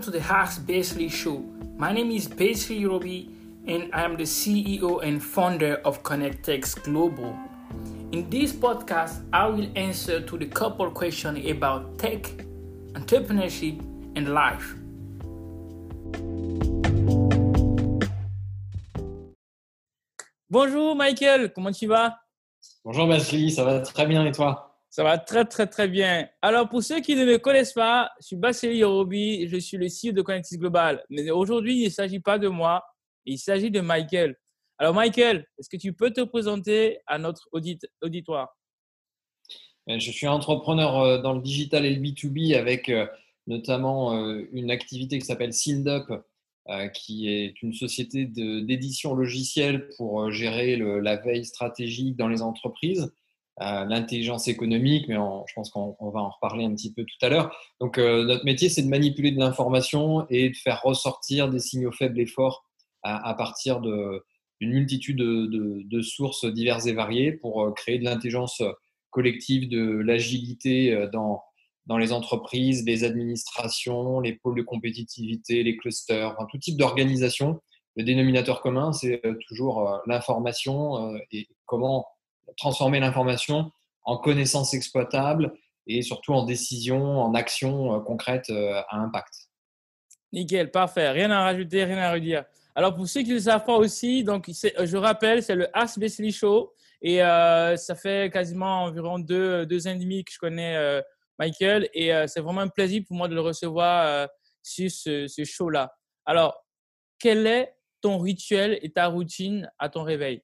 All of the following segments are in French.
guys, welcome to the Ask Basely show. My name is Basely Robi and I am the CEO and founder of Connectex Global. In this podcast, I will answer to the couple questions about tech, entrepreneurship and life. Bonjour Michael, comment tu vas Bonjour Basli, ça va très bien et toi Ça va très très très bien. Alors pour ceux qui ne me connaissent pas, je suis Basili Yorobi, je suis le CEO de Connectis Global. Mais aujourd'hui, il ne s'agit pas de moi, il s'agit de Michael. Alors Michael, est-ce que tu peux te présenter à notre auditoire? Ben, Je suis entrepreneur euh, dans le digital et le B2B avec euh, notamment euh, une activité qui s'appelle SynDup, euh, qui est une société d'édition logicielle pour gérer la veille stratégique dans les entreprises, l'intelligence économique, mais je pense qu'on va en reparler un petit peu tout à l'heure. Donc, notre métier, c'est de manipuler de l'information et de faire ressortir des signaux faibles et forts à, partir d'une multitude de, sources diverses et variées pour créer de l'intelligence collective, de l'agilité dans dans les entreprises, les administrations, les pôles de compétitivité, les clusters, tout type d'organisation. Le dénominateur commun, c'est euh, toujours euh, l'information euh, et comment transformer l'information en connaissances exploitables et surtout en décisions, en actions concrètes à impact. Nickel, parfait. Rien à rajouter, rien à redire. Alors, pour ceux qui ne le savent pas aussi, donc, je rappelle, c'est le Ask Show. Et ça fait quasiment environ deux, ans et demi que je connais Michael, et euh, c'est vraiment un plaisir pour moi de le recevoir euh, sur ce, show-là. Alors, quel est ton rituel et ta routine à ton réveil?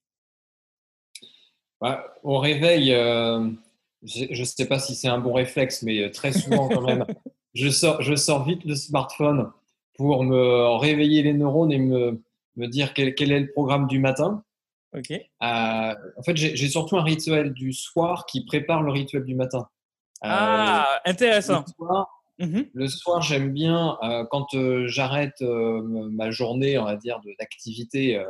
Bah, Au réveil, euh, je ne sais pas si c'est un bon réflexe, mais très souvent quand même, je, sors, je sors vite le smartphone pour me réveiller les neurones et me, me dire quel, quel, est le programme du matin. Ok. en fait, j'ai surtout un rituel du soir qui prépare le rituel du matin. Ah, euh, intéressant. Mhm. Le soir, j'aime bien euh, quand euh, j'arrête ma journée, on va dire, d'activité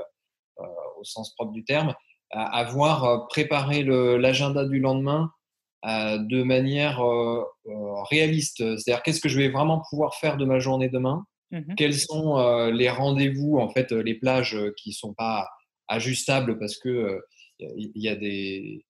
au sens propre du terme, avoir préparé l'agenda du lendemain de manière réaliste. C'est-à-dire, qu'est-ce que je vais vraiment pouvoir faire de ma journée demain? Mhm. Quels sont les rendez-vous, en fait, les plages qui ne sont pas ajustables parce que il y, a des,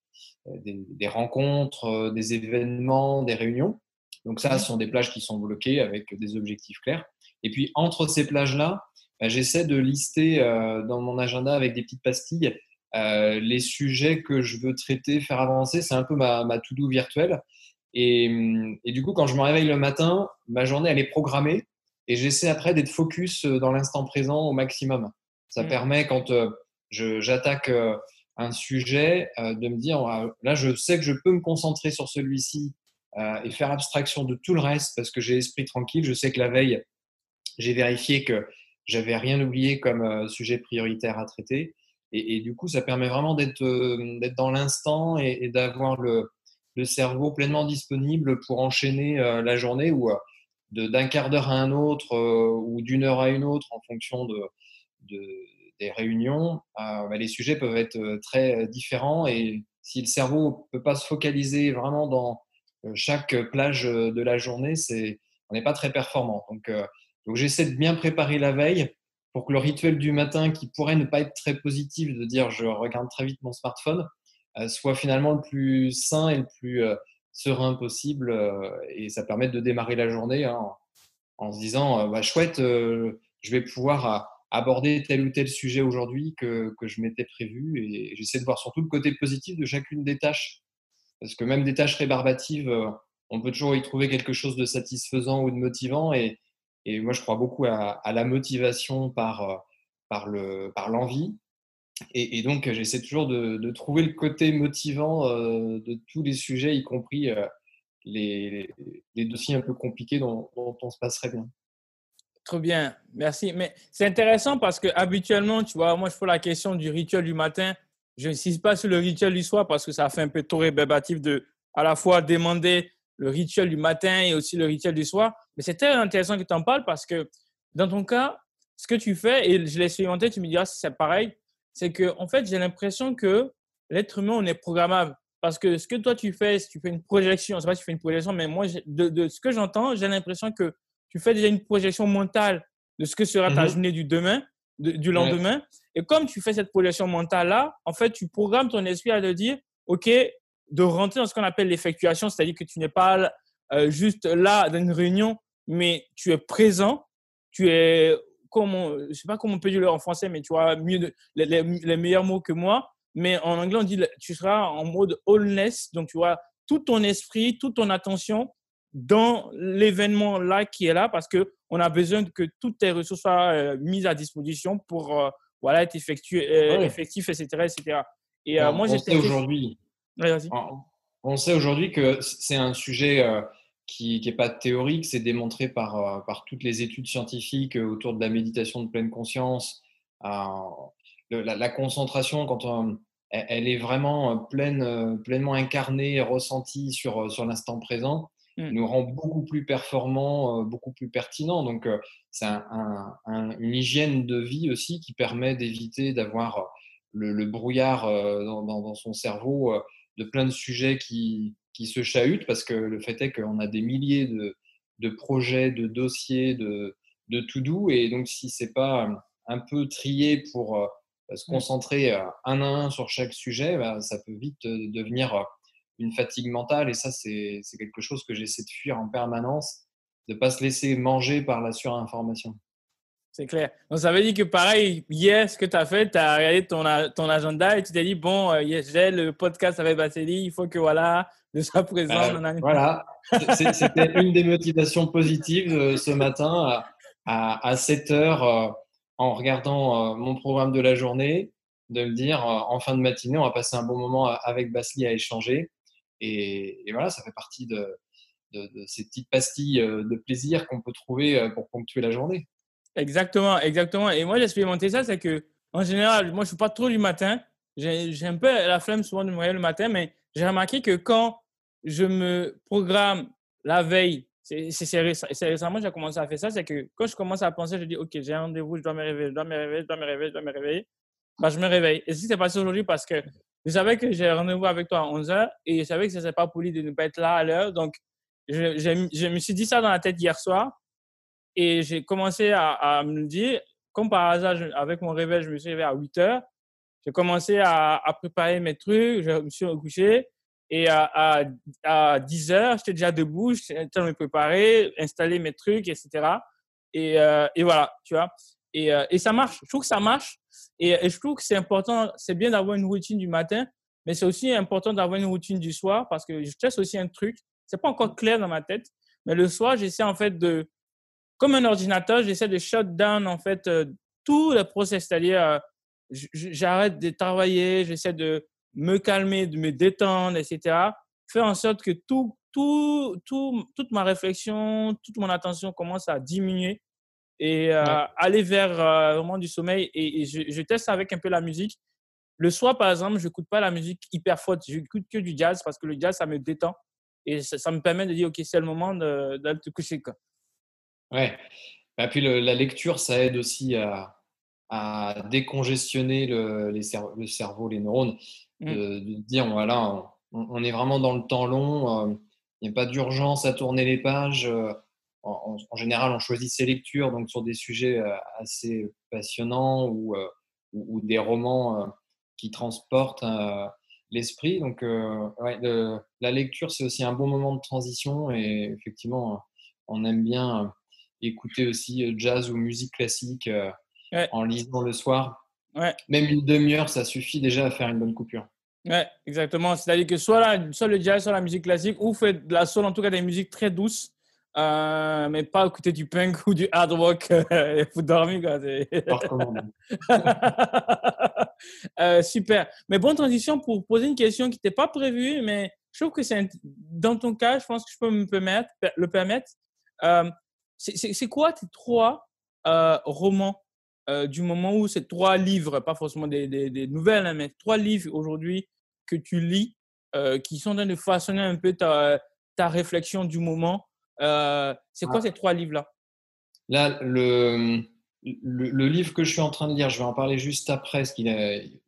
des, rencontres, euh, des événements, des réunions. Donc ça, ce sont des plages qui sont bloquées avec des objectifs clairs. Et puis entre ces plages-là, bah, j'essaie de lister euh, dans mon agenda avec des petites pastilles euh, les sujets que je veux traiter, faire avancer. C'est un peu ma, ma to-do virtuelle. Et, et, du coup, quand je me réveille le matin, ma journée, elle est programmée et j'essaie après d'être focus dans l'instant présent au maximum. Ça mmh. permet, quand j'attaque un sujet, euh, de me dire, là, je sais que je peux me concentrer sur celui-ci euh, et faire abstraction de tout le reste parce que j'ai l'esprit tranquille. Je sais que la veille, j'ai vérifié que j'avais rien oublié comme euh, sujet prioritaire à traiter. Et, du coup, ça permet vraiment d'être dans l'instant et, d'avoir le, cerveau pleinement disponible pour enchaîner la journée ou d'un quart d'heure à un autre ou d'une heure à une autre en fonction de, de des réunions, euh, bah, les sujets peuvent être euh, très euh, différents et si le cerveau ne peut pas se focaliser vraiment dans chaque plage de la journée, on n'est pas très performant. Donc j'essaie de bien préparer la veille pour que le rituel du matin, qui pourrait ne pas être très positif, de dire je regarde très vite mon smartphone, soit finalement le plus sain et le plus serein possible. et ça permet de démarrer la journée en se disant bah, chouette, je vais pouvoir aborder tel ou tel sujet aujourd'hui que, que, je m'étais prévu et j'essaie de voir surtout le côté positif de chacune des tâches. Parce que même des tâches rébarbatives, euh, on peut toujours y trouver quelque chose de satisfaisant ou de motivant. Et, et moi, je crois beaucoup à, la motivation par, euh, par, le, par l'envie. Et, et, donc, j'essaie toujours de, trouver le côté motivant euh, de tous les sujets, y compris les, les, dossiers un peu compliqués dont, on se passerait bien. Trop bien, merci. Mais c'est intéressant parce que habituellement, tu vois, moi je pose la question du rituel du matin. Je n'insiste pas sur le rituel du soir parce que ça fait un peu trop rébarbatif de à la fois demander le rituel du matin et aussi le rituel du soir. Mais c'est très intéressant que tu en parles parce que dans ton cas, ce que tu fais, et je l'ai expérimenté, tu me diras si c'est pareil, c'est que en fait, j'ai l'impression que l'être humain, on est programmable. Parce que ce que toi tu fais, si tu fais une projection, je ne sais pas si tu fais une projection, mais moi, de, de ce que j'entends, j'ai l'impression que tu fais déjà une projection mentale de ce que sera ta mhm. journée du demain, du lendemain. Et comme tu fais cette projection mentale-là, en fait, tu programmes ton esprit à te dire, OK, de rentrer dans ce qu'on appelle l'effectuation, c'est-à-dire que tu n'es pas euh, juste là dans une réunion, mais tu es présent, tu es, comment, je sais pas comment on peut dire en français, mais tu vois mieux les, les, meilleurs mots que moi. Mais en anglais, on dit, tu seras en mode wholeness, donc tu vois tout ton esprit, toute ton attention dans l'événement là qui est là parce que on a besoin que toutes tes ressources soient euh, mises à disposition pour euh, voilà être effectué, effectif, etc., etc. Et moi, j'ai aujourd'hui. On sait aujourd'hui que c'est un sujet qui n'est pas théorique, c'est démontré par, euh, par toutes les études scientifiques euh, autour de la méditation de pleine conscience. Euh, la, concentration, quand on, elle est vraiment pleine, pleinement incarnée et ressentie sur, sur l'instant présent, mmh. nous rend beaucoup plus performants, beaucoup plus pertinents. Donc, c'est une hygiène de vie aussi qui permet d'éviter d'avoir le, brouillard dans, dans, son cerveau de plein de sujets qui, qui se chahutent parce que le fait est qu'on a des milliers de, de, projets, de dossiers, de, de to-do. Et donc, si c'est pas un peu trié pour euh, se mmh. concentrer euh, un à un sur chaque sujet, bah, ça peut vite euh, devenir une fatigue mentale. Et ça, c'est quelque chose que j'essaie de fuir en permanence, de ne pas se laisser manger par la surinformation. C'est clair. Donc, ça veut dire que pareil, hier, ce que tu as fait, tu as regardé ton, ton agenda et tu t'es dit, bon, j'ai le podcast avec Vassili, il faut que voilà, de sa présence. Euh, voilà, c'était une des motivations positives euh, ce matin à, 7 heures euh, en regardant mon programme de la journée, de me dire en fin de matinée, on va passer un bon moment avec Basli à échanger. Et, voilà, ça fait partie de, de, ces petites pastilles de plaisir qu'on peut trouver pour ponctuer la journée. Exactement, exactement. Et moi, j'ai expérimenté ça, c'est que en général, moi, je ne suis pas trop du matin. J'ai un peu la flemme souvent de me réveiller le matin, mais j'ai remarqué que quand je me programme la veille, c'est récemment j'ai commencé à faire ça, c'est que quand je commence à penser, je dis, OK, j'ai un rendez-vous, je dois me réveiller, je dois me réveiller, je dois me réveiller, je dois me réveiller. Bah, je me réveille. Et si c'est passé aujourd'hui parce que je savais que j'ai un rendez-vous avec toi à 11h et je savais que ce n'était pas poli de ne pas être là à l'heure. Donc, je, me suis dit ça dans la tête hier soir et j'ai commencé à, à, me dire, comme par hasard, avec mon réveil, je me suis réveillé à 8h. J'ai commencé à, préparer mes trucs, je me suis recouché. Et à, à, 10 heures, j'étais déjà debout, j'étais en train de me préparer, installer mes trucs, etc. Et, euh, et voilà, tu vois. Et, euh, et, ça marche. Je trouve que ça marche. Et, je trouve que c'est important, c'est bien d'avoir une routine du matin, mais c'est aussi important d'avoir une routine du soir parce que je teste aussi un truc. C'est pas encore clair dans ma tête, mais le soir, j'essaie en fait de, comme un ordinateur, j'essaie de shut down en fait euh, tout le process, c'est-à-dire j'arrête de travailler, j'essaie de me calmer, de me détendre, etc. Faire en sorte que tout, tout, tout, toute ma réflexion, toute mon attention commence à diminuer et euh, aller vers euh, vraiment du sommeil. Et, je, teste avec un peu la musique. Le soir, par exemple, je n'écoute pas la musique hyper forte. Je n'écoute que du jazz parce que le jazz, ça me détend. Et ça, me permet de dire, OK, c'est le moment d'aller te coucher. Quoi. Ouais. Et bah, puis la lecture, ça aide aussi à, à décongestionner le, les le cerveau, les neurones. Mmh. de, dire voilà, on, est vraiment dans le temps long, euh, il n'y a pas d'urgence à tourner les pages. Euh, en, général, on choisit ses lectures donc sur des sujets euh, assez passionnants ou, ou, des romans qui transportent l'esprit. Donc, la lecture, c'est aussi un bon moment de transition et effectivement, on aime bien écouter aussi jazz ou musique classique en lisant le soir. Même une demi-heure, ça suffit déjà à faire une bonne coupure. Ouais, exactement. C'est-à-dire que soit, la, soit le jazz, soit la musique classique, ou faites de la soul, en tout cas des musiques très douces, euh, mais pas écouter du punk ou du hard rock il faut dormir. Quoi. euh, super. Mais bonne transition pour poser une question qui n'était pas prévue, mais je trouve que c'est dans ton cas, je pense que je peux me permettre, le permettre. Euh, c'est quoi tes trois euh, romans euh, du moment où ces trois livres, pas forcément des, des, nouvelles, hein, mais trois livres aujourd'hui que tu lis, euh, qui sont en train de façonner un peu ta, ta réflexion du moment. C'est quoi ah. ces trois livres-là? Là, le, le, livre que je suis en train de lire, je vais en parler juste après, ce qu'il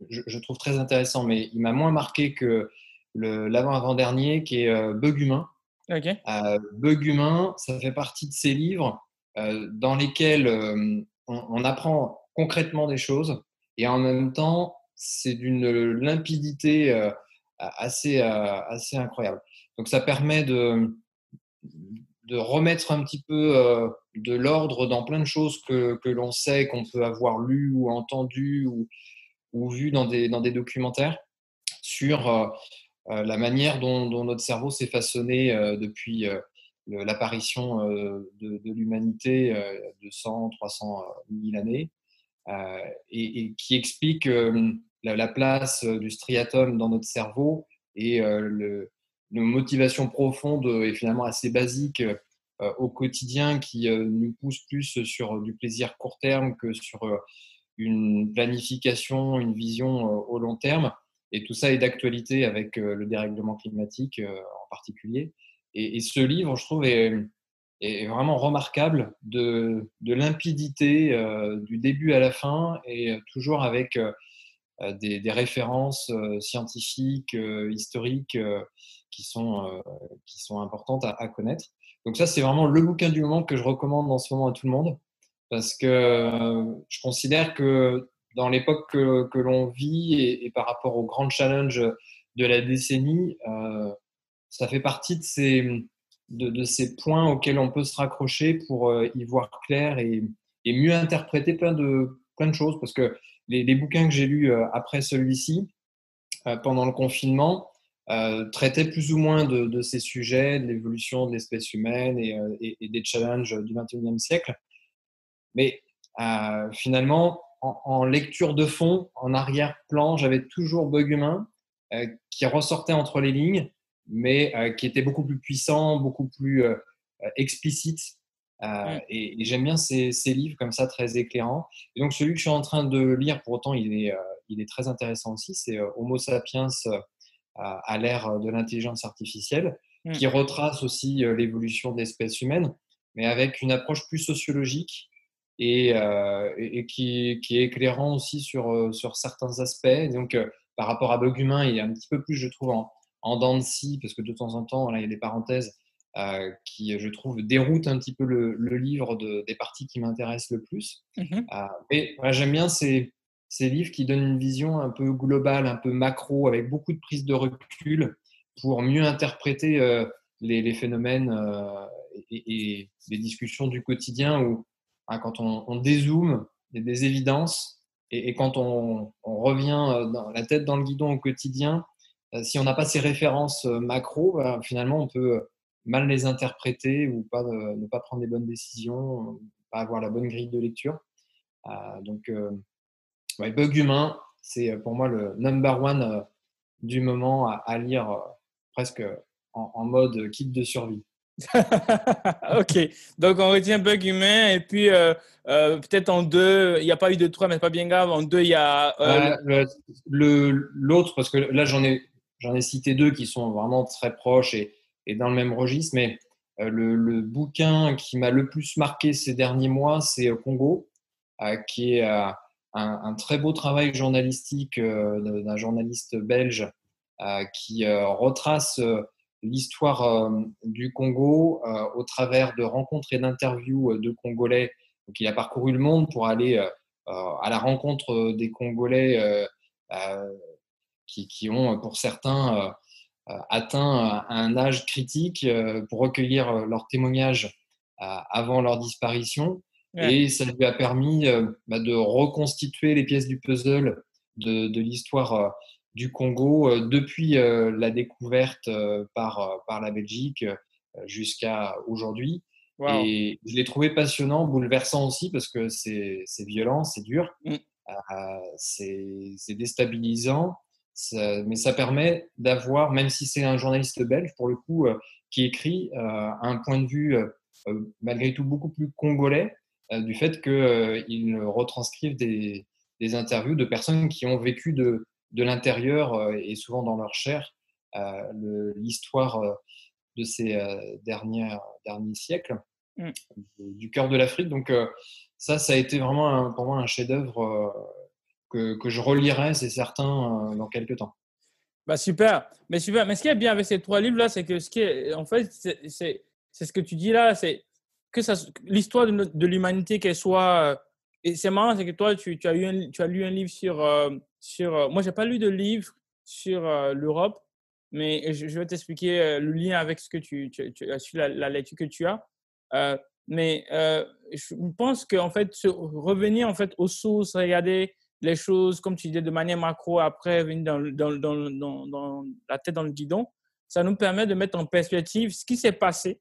je, je, trouve très intéressant, mais il m'a moins marqué que l'avant-avant-dernier, qui est Bug Humain. Bug Humain, ça fait partie de ces livres dans lesquels on, apprend concrètement des choses et en même temps, c'est d'une limpidité assez, assez incroyable. Donc ça permet de, de remettre un petit peu de l'ordre dans plein de choses que, que l'on sait, qu'on peut avoir lu ou entendu ou, ou vu dans des, dans des documentaires sur la manière dont, notre cerveau s'est façonné depuis l'apparition de, de l'humanité de 100, 300 000 années et, qui explique la, place du striatum dans notre cerveau et nos motivations profondes et finalement assez basiques au quotidien qui nous poussent plus sur du plaisir court terme que sur une planification, une vision au long terme. Et tout ça est d'actualité avec le dérèglement climatique en particulier. Et, ce livre, je trouve, est, vraiment remarquable de, de limpidité du début à la fin et toujours avec des, des, références scientifiques, historiques qui, sont, qui sont importantes à, connaître. Donc ça, c'est vraiment le bouquin du moment que je recommande en ce moment à tout le monde parce que je considère que dans l'époque que, l'on vit et, par rapport aux grands challenges de la décennie, euh, ça fait partie de ces, points auxquels on peut se raccrocher pour euh, y voir clair et, mieux interpréter plein de, choses. Parce que les, bouquins que j'ai lus euh, après celui-ci, pendant le confinement, traitaient plus ou moins de, de ces sujets, de l'évolution de l'espèce humaine et, et, des challenges du 21e siècle. Mais finalement, en, lecture de fond, en arrière-plan, j'avais toujours Bug Humain euh, qui ressortait entre les lignes, mais euh, qui était beaucoup plus puissant, beaucoup plus euh, explicite. Et, j'aime bien ces, livres comme ça, très éclairants. Et donc, celui que je suis en train de lire, pour autant, il est, il est très intéressant aussi, c'est Homo sapiens à l'ère de l'intelligence artificielle, mm. qui retrace aussi l'évolution de l'espèce humaine, mais avec une approche plus sociologique euh, et, et, qui, qui, est éclairant aussi sur, euh, sur certains aspects. Donc, euh, par rapport à Bug Humain, il est un petit peu plus, je trouve, en, en dents de scie, parce que de temps en temps, là, il y a des parenthèses qui, je trouve, déroutent un petit peu le, le livre de, des parties qui m'intéressent le plus. Mmh mais j'aime bien ces, ces livres qui donnent une vision un peu globale, un peu macro, avec beaucoup de prise de recul pour mieux interpréter les, les, phénomènes et, et, les discussions du quotidien où Hein, quand on, dézoome, des évidences. Et, quand on, revient euh, dans la tête dans le guidon au quotidien, euh, si on n'a pas ces références euh, macro, bah, finalement, on peut mal les interpréter ou ne pas prendre les bonnes décisions, pas avoir la bonne grille de lecture. donc, Bug Humain, c'est pour moi le number one du moment à, lire presque en, mode kit de survie. ok, donc on retient bug humain et puis euh, euh, peut-être en deux, il n'y a pas eu de trois, mais pas bien grave. En deux, il y a euh, l'autre parce que là j'en ai j'en ai cité deux qui sont vraiment très proches et, et dans le même registre, mais le, bouquin qui m'a le plus marqué ces derniers mois, c'est Congo, qui est un, très beau travail journalistique d'un journaliste belge qui retrace l'histoire euh, du Congo euh, au travers de rencontres et d'interviews euh, de Congolais. Donc, il a parcouru le monde pour aller à la rencontre des Congolais qui, qui, ont, pour certains, atteint un âge critique pour recueillir leurs témoignages avant leur disparition. Et ça lui a permis bah, de reconstituer les pièces du puzzle de, de l'histoire du Congo euh, depuis euh, la découverte euh, par, par la Belgique jusqu'à aujourd'hui. Et je l'ai trouvé passionnant, bouleversant aussi, parce que c'est violent, c'est dur, mm. c'est déstabilisant, mais ça permet d'avoir, même si c'est un journaliste belge, pour le coup, qui écrit un point de vue malgré tout beaucoup plus congolais, du fait qu'il retranscrivent des, des, interviews de personnes qui ont vécu de, de l'intérieur euh, et souvent dans leur chair euh, l'histoire euh, de ces derniers, derniers siècles mm. du, cœur de l'Afrique. Donc ça, ça a été vraiment un, pour moi un chef-d'œuvre que, que, je relirai, c'est certain, dans quelques temps. Bah super, mais super. Mais ce qui est bien avec ces trois livres là, c'est que ce qui est, en fait, c'est ce que tu dis là, c'est que l'histoire de, l'humanité, qu'elle soit. Et c'est marrant, c'est que toi, tu, tu, as tu lu un livre sur. sur moi, j'ai pas lu de livre sur l'Europe, mais je, vais t'expliquer le lien avec ce que tu, tu, su, la, lecture que tu as. mais je pense qu'en fait, revenir en fait aux sources, regarder les choses, comme tu disais, de manière macro, après venir dans, dans, dans, dans, la tête dans le guidon, ça nous permet de mettre en perspective ce qui s'est passé,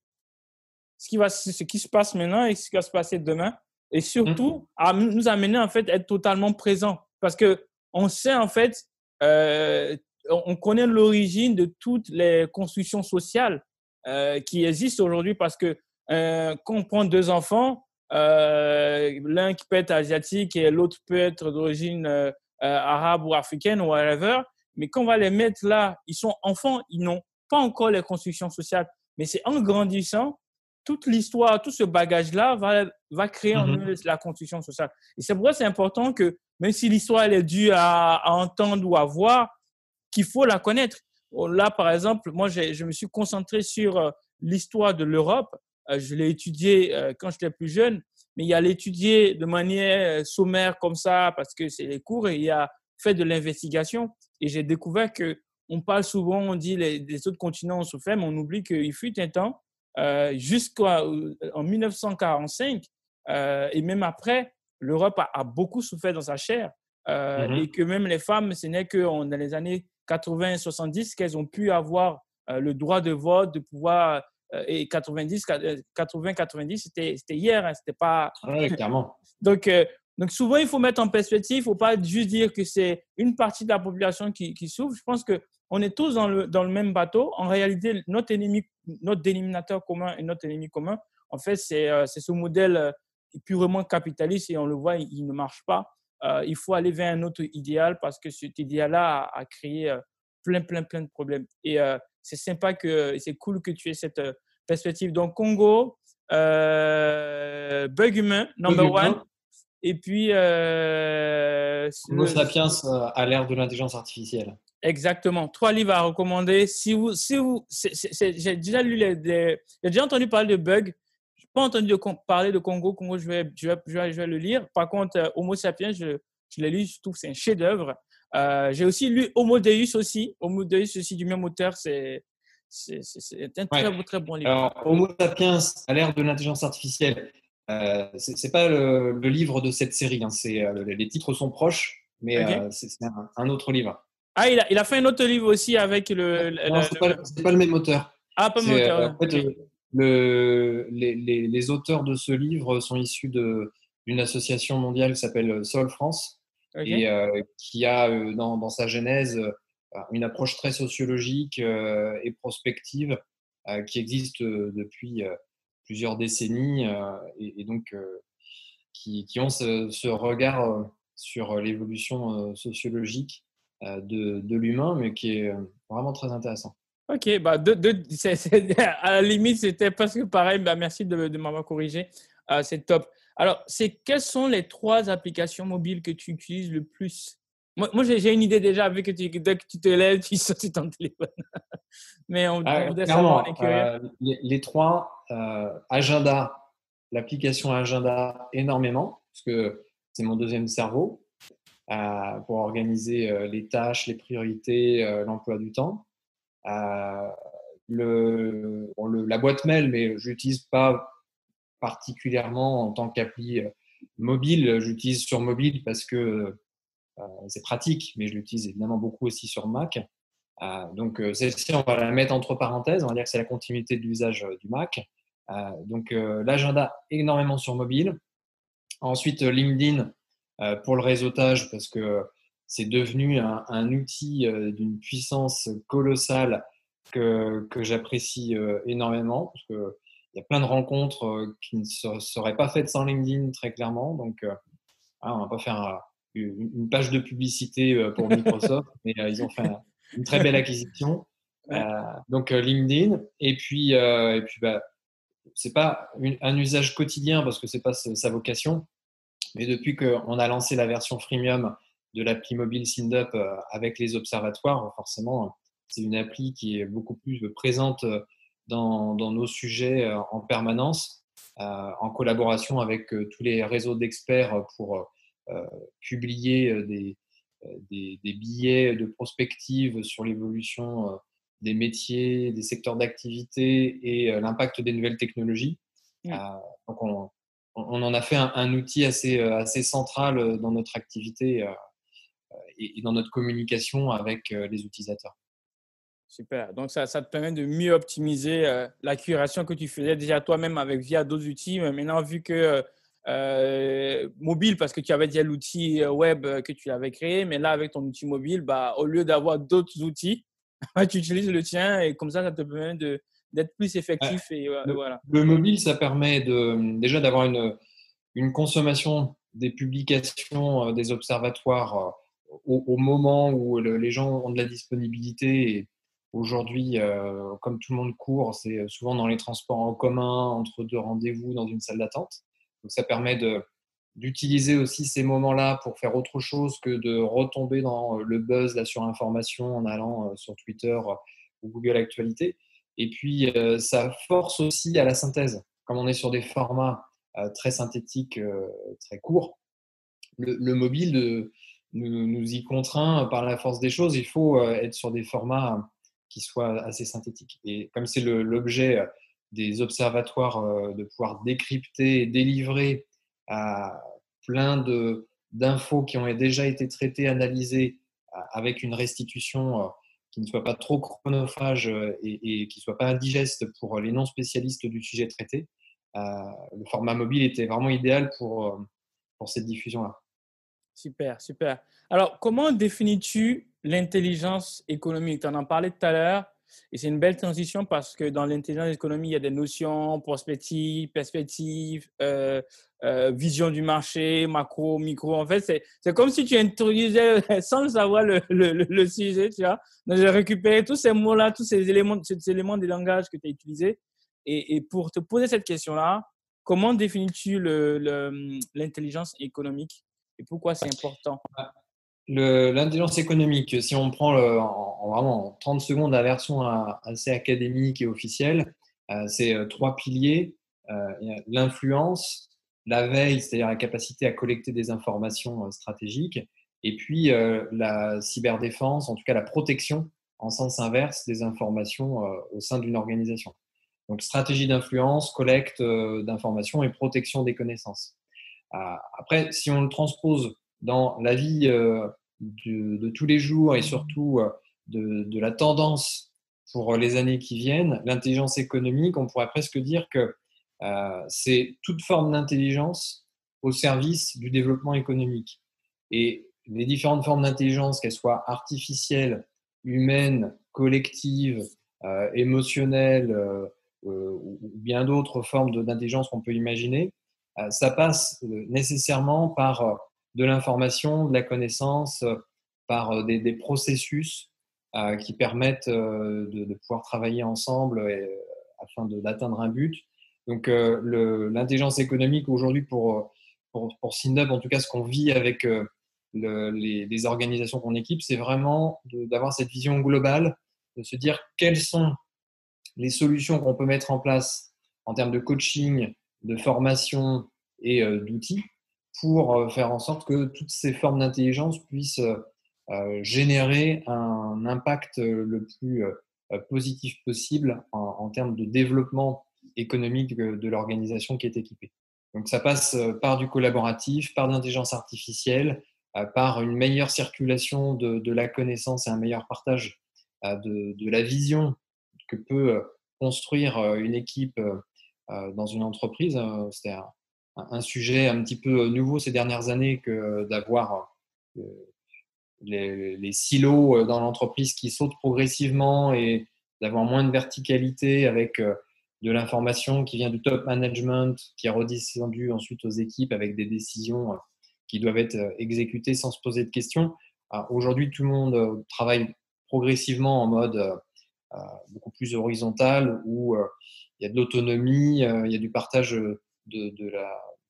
ce qui, va, ce qui se passe maintenant et ce qui va se passer demain. Et surtout, mmh. à nous amener en fait à être totalement présent. Parce que on sait en fait, euh, on connaît l'origine de toutes les constructions sociales euh, qui existent aujourd'hui parce que euh, quand on prend deux enfants, l'un qui peut être asiatique et l'autre peut être d'origine arabe ou africaine ou whatever. Mais quand on va les mettre là, ils sont enfants, ils n'ont pas encore les constructions sociales. Mais c'est en grandissant, toute l'histoire, tout ce bagage-là va, va créer en mm-hmm. eux la construction sociale. Et c'est pourquoi c'est important que, même si l'histoire elle est due à, à, entendre ou à voir, qu'il faut la connaître. Là, par exemple, moi, je me suis concentré sur l'histoire de l'Europe euh, je l'ai étudié euh, quand j'étais plus jeune, mais il y a l'étudier de manière euh, sommaire comme ça parce que c'est les cours et il y a fait de l'investigation. Et j'ai découvert que on parle souvent, on dit les, les autres continents ont souffert, mais on oublie qu'il fut un temps, euh, jusqu'en 1945 euh, et même après, l'Europe a, beaucoup souffert dans sa chair euh, mm-hmm. et que même les femmes, ce n'est que dans les années 80-70 qu'elles ont pu avoir le droit de vote, de pouvoir euh, et 90, 80, 90, c'était hier, hein, c'était pas. Oui, clairement. donc, euh, donc, souvent, il faut mettre en perspective, il ne faut pas juste dire que c'est une partie de la population qui, qui souffre. Je pense qu'on est tous dans le, dans le même bateau. En réalité, notre, ennemi, notre dénominateur commun et notre ennemi commun, en fait, c'est euh, ce modèle purement capitaliste et on le voit, il, ne marche pas. il faut aller vers un autre idéal parce que cet idéal-là a, a, créé plein, plein, plein de problèmes. Et c'est sympa que c'est cool que tu aies cette euh, perspective. Donc, Congo, euh, Bug Humain, number one. Et puis. Euh, Homo sapiens euh, à l'ère de l'intelligence artificielle. Exactement. Trois livres à recommander. Si vous, si vous, j'ai déjà lu les, j'ai déjà entendu parler de Bug. Je n'ai pas entendu de, parler de Congo. Congo, je vais, je vais, je vais, le lire. Par contre, Homo sapiens, je, je l'ai lu. Je trouve que c'est un chef-d'œuvre. Euh, j'ai aussi lu Homo Deus aussi. Homo Deus aussi du même auteur. C'est un très, très bon livre. Alors, Homo sapiens à l'ère de l'intelligence artificielle. Euh, c'est pas le, livre de cette série. Hein. C'est euh, les titres sont proches, mais euh, c'est un, autre livre. Ah, il a, il a, fait un autre livre aussi avec le. non, c'est pas, pas, le même auteur. Ah, pas le même auteur. En fait, le, les, les, les, auteurs de ce livre sont issus d'une association mondiale qui s'appelle Sol France et euh, qui a euh, dans, dans, sa genèse euh, une approche très sociologique et prospective qui existe depuis plusieurs décennies et, donc qui, qui, ont ce, regard sur l'évolution sociologique de, de l'humain, mais qui est vraiment très intéressant. Ok, bah de, de, à la limite, c'était presque pareil. Bah, merci de, m'avoir corrigé. c'est top. Alors, c'est quelles sont les trois applications mobiles que tu utilises le plus? Moi, moi j'ai une idée déjà, vu que tu, dès que tu te lèves, tu sautes sur ton téléphone. Mais on, ah, clairement, euh, les, trois, euh, agenda, l'application agenda énormément, parce que c'est mon deuxième cerveau euh, pour organiser les tâches, les priorités, l'emploi du temps. Le, le, la boîte mail, mais je n'utilise pas particulièrement en tant qu'appli euh, mobile. J'utilise sur mobile parce que euh, c'est pratique, mais je l'utilise évidemment beaucoup aussi sur Mac. Euh, donc celle-ci, on va la mettre entre parenthèses, on va dire que c'est la continuité de l'usage du Mac. donc l'agenda énormément sur mobile. Ensuite LinkedIn pour le réseautage parce que c'est devenu un, outil d'une puissance colossale que, que j'apprécie énormément parce que il y a plein de rencontres euh, qui ne seraient pas faites sans LinkedIn, très clairement. Donc, euh, on ne va pas faire une page de publicité euh, pour Microsoft, mais ils ont fait une très belle acquisition. donc, LinkedIn. Et puis, et puis bah, c'est pas un usage quotidien parce que c'est pas sa vocation. Mais depuis qu'on a lancé la version freemium de l'appli mobile SynDup avec les observatoires, forcément, c'est une appli qui est beaucoup plus présente dans, nos sujets euh, en permanence. en collaboration avec tous les réseaux d'experts pour publier des, des, billets de prospective sur l'évolution des métiers, des secteurs d'activité et l'impact des nouvelles technologies. donc on, on, en a fait un, outil assez, assez central dans notre activité et, dans notre communication avec les utilisateurs. Super. Donc, ça, ça, te permet de mieux optimiser la curation que tu faisais déjà toi-même avec via d'autres outils. Mais maintenant, vu que euh, mobile parce que tu avais déjà l'outil euh, web euh, que tu avais créé, mais là, avec ton outil mobile, bah, au lieu d'avoir d'autres outils, tu utilises le tien et comme ça, ça te permet d'être plus effectif. Et, le, voilà. le mobile, ça permet de, déjà d'avoir une, une consommation des publications des observatoires au, moment où les gens ont de la disponibilité. Et aujourd'hui, comme tout le monde court, c'est souvent dans les transports en commun, entre deux rendez-vous, dans une salle d'attente. Donc ça permet d'utiliser aussi ces moments-là pour faire autre chose que de retomber dans le buzz, la surinformation en allant euh, sur Twitter euh, ou Google Actualité. Et puis, euh, ça force aussi à la synthèse. Comme on est sur des formats très synthétiques, très courts, le, mobile nous, y contraint par la force des choses. Il faut être sur des formats qui soient assez synthétiques. Et comme c'est l'objet des observatoires euh, de pouvoir décrypter et délivrer plein d'infos qui ont déjà été traitées, analysées avec une restitution euh, qui ne soit pas trop chronophage euh, et, qui ne soit pas indigeste pour les non spécialistes du sujet traité. le format mobile était vraiment idéal pour, pour cette diffusion-là. Super, super. Alors, comment définis-tu l'intelligence économique? Tu en as parlé tout à l'heure. Et c'est une belle transition parce que dans l'intelligence économique, il y a des notions prospective, perspective, euh, euh, vision du marché, macro, micro. En fait, c'est comme si tu introduisais sans savoir le, le, le, sujet, tu vois. Donc, j'ai récupéré tous ces mots-là, tous ces éléments, ces éléments des langages que tu as utilisés. Et, et, pour te poser cette question-là, comment définis-tu l'intelligence économique et pourquoi c'est important? L'intelligence économique, si on prend en, vraiment 30 secondes la version assez académique et officielle, euh, c'est euh, trois piliers. Euh, l'influence, la veille, c'est-à-dire la capacité à collecter des informations stratégiques, et puis la cyberdéfense, en tout cas la protection en sens inverse des informations au sein d'une organisation. Donc stratégie d'influence, collecte d'informations et protection des connaissances. Après, si on le transpose dans la vie de, tous les jours et surtout euh, de, la tendance pour les années qui viennent, l'intelligence économique, on pourrait presque dire que euh, c'est toute forme d'intelligence au service du développement économique. Et les différentes formes d'intelligence, qu'elles soient artificielles, humaines, collectives, euh, émotionnelles ou bien d'autres formes d'intelligence qu'on peut imaginer, ça passe nécessairement par de l'information, de la connaissance euh, par euh, des, processus euh, qui permettent de, pouvoir travailler ensemble afin d'atteindre un but. Donc l'intelligence économique aujourd'hui pour, pour, en tout cas ce qu'on vit avec les, organisations qu'on équipe, c'est vraiment d'avoir cette vision globale, de se dire quelles sont les solutions qu'on peut mettre en place en termes de coaching, de formation et d'outils pour euh, faire en sorte que toutes ces formes d'intelligence puissent euh, euh, générer un impact le plus positif possible en, termes de développement économique de, l'organisation qui est équipée. Donc ça passe par du collaboratif, par l'intelligence artificielle, par une meilleure circulation de, la connaissance et un meilleur partage de, de la vision que peut construire une équipe dans une entreprise. C'est un sujet un petit peu nouveau ces dernières années que d'avoir euh, les, silos euh, dans l'entreprise qui sautent progressivement et d'avoir moins de verticalité avec euh, de l'information qui vient du top management, qui est redescendue ensuite aux équipes avec des décisions qui doivent être exécutées sans se poser de questions. Aujourd'hui, tout le monde travaille progressivement en mode beaucoup plus horizontal où il y a de l'autonomie, il y a du partage de,